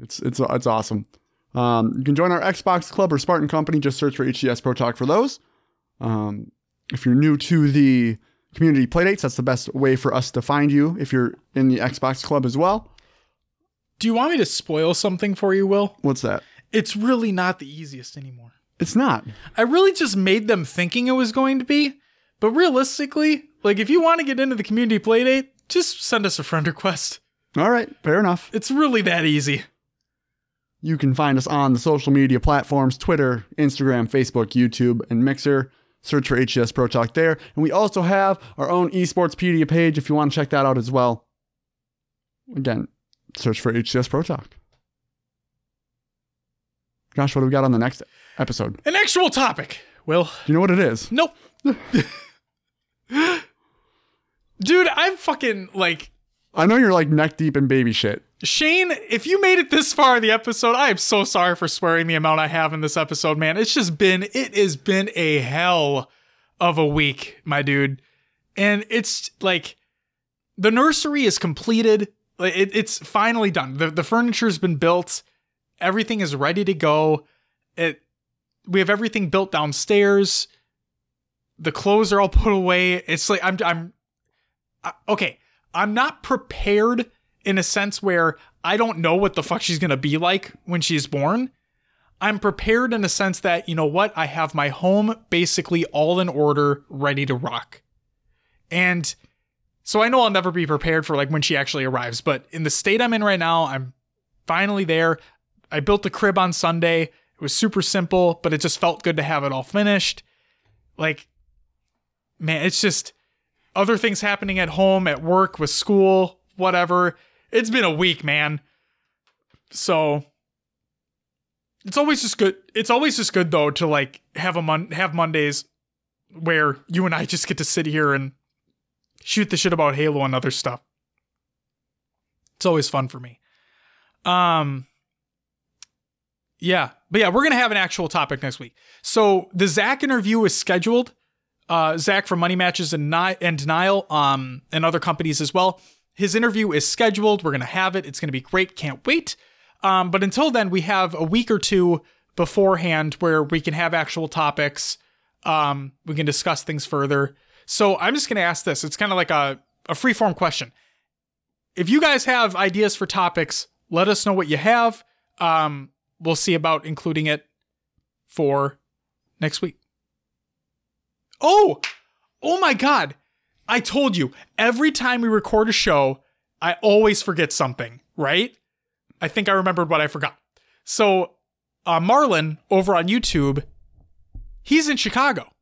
It's it's it's awesome. Um, you can join our Xbox Club or Spartan Company. Just search for HCS Pro Talk for those. Um, if you're new to the community playdates, that's the best way for us to find you. If you're in the Xbox Club as well,
do you want me to spoil something for you will
what's that?
it's really not the easiest anymore
It's not.
I really just made them thinking it was going to be. But realistically, like if you want to get into the community playdate, just send us a friend request.
All right, fair enough.
It's really that easy.
You can find us on the social media platforms Twitter, Instagram, Facebook, YouTube, and Mixer. Search for HCS Pro Talk there. And we also have our own eSportspedia page if you want to check that out as well. Again, search for HCS Pro Talk. Gosh, what do we got on the next episode?
An actual topic. Well,
you know what it is?
nope. Dude, I'm fucking like
I know you're like neck deep in baby shit.
Shane, if you made it this far in the episode, I am so sorry for swearing the amount I have in this episode, man. It's just been, it has been a hell of a week, my dude. And it's like, the nursery is completed. It, it's finally done. The, the furniture's been built. Everything is ready to go. It, we have everything built downstairs. The clothes are all put away. It's like, I'm, I'm, I- okay. I'm not prepared in a sense where I don't know what the fuck she's gonna be like when she's born. I'm prepared in a sense that, you know what, I have my home basically all in order, ready to rock. And so I know I'll never be prepared for like when she actually arrives, but in the state I'm in right now, I'm finally there. I built the crib on Sunday. It was super simple, but it just felt good to have it all finished. Like, man, it's just other things happening at home, at work, with school, whatever. It's been a week, man. So it's always just good. It's always just good though to like have a mon- have Mondays where you and I just get to sit here and shoot the shit about Halo and other stuff. It's always fun for me. Um yeah, but yeah, we're gonna have an actual topic next week. So the Zach interview is scheduled. Uh, Zach from Money Matches and, Ni- and Denial, um, and other companies as well. His interview is scheduled. We're gonna have it. It's gonna be great. Can't wait. Um, but until then, we have a week or two beforehand where we can have actual topics. Um, we can discuss things further. So I'm just gonna ask this. It's kind of like a a free form question. If you guys have ideas for topics, let us know what you have. Um, we'll see about including it for next week. Oh, oh my God. I told you, every time we record a show, I always forget something, right? I think I remembered what I forgot. So, uh, Marlon over on YouTube, he's in Chicago.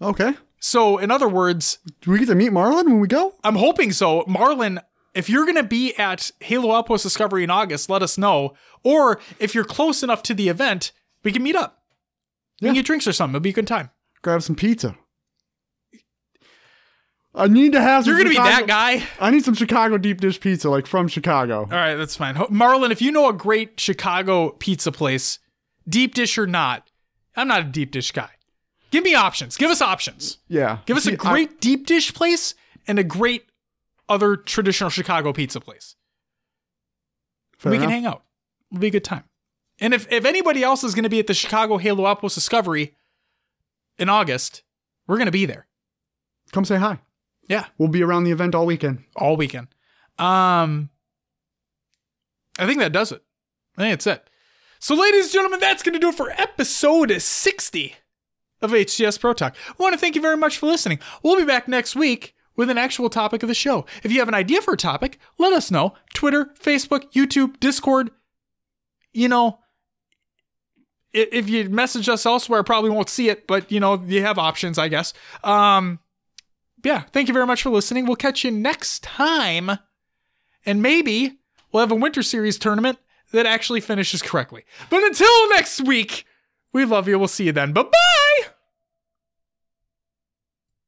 Okay.
So, in other words,
Do we get to meet Marlon when we go?
I'm hoping so. Marlon, if you're going to be at Halo Outpost Discovery in August, let us know. Or if you're close enough to the event, we can meet up. We can get drinks or something. It'll be a good time.
Grab some pizza. I need to have. Some
You're going to be that guy.
I need some Chicago deep dish pizza, like from Chicago.
All right, that's fine. Marlon, if you know a great Chicago pizza place, deep dish or not, I'm not a deep dish guy. Give me options. Give us options.
Yeah.
Give us
See,
a great deep dish place and a great other traditional Chicago pizza place.
I-
we can hang out. It'll be a good time. And if, if anybody else is going to be at the Chicago Halo Outpost Discovery in August, we're going to be there.
Come say hi.
Yeah,
We'll be around the event all weekend.
all weekend. Um, I think that does it. I think that's it. So, ladies and gentlemen, that's going to do it for episode 60 of HCS Pro Talk. I want to thank you very much for listening. We'll be back next week with an actual topic of the show. If you have an idea for a topic, let us know. Twitter, Facebook, YouTube, Discord. You know, if you message us elsewhere, I probably won't see it, but you know, you have options, I guess. Um, yeah, thank you very much for listening. We'll catch you next time. And maybe we'll have a Winter Series tournament that actually finishes correctly. But until next week, we love you. We'll see you then. Bye bye.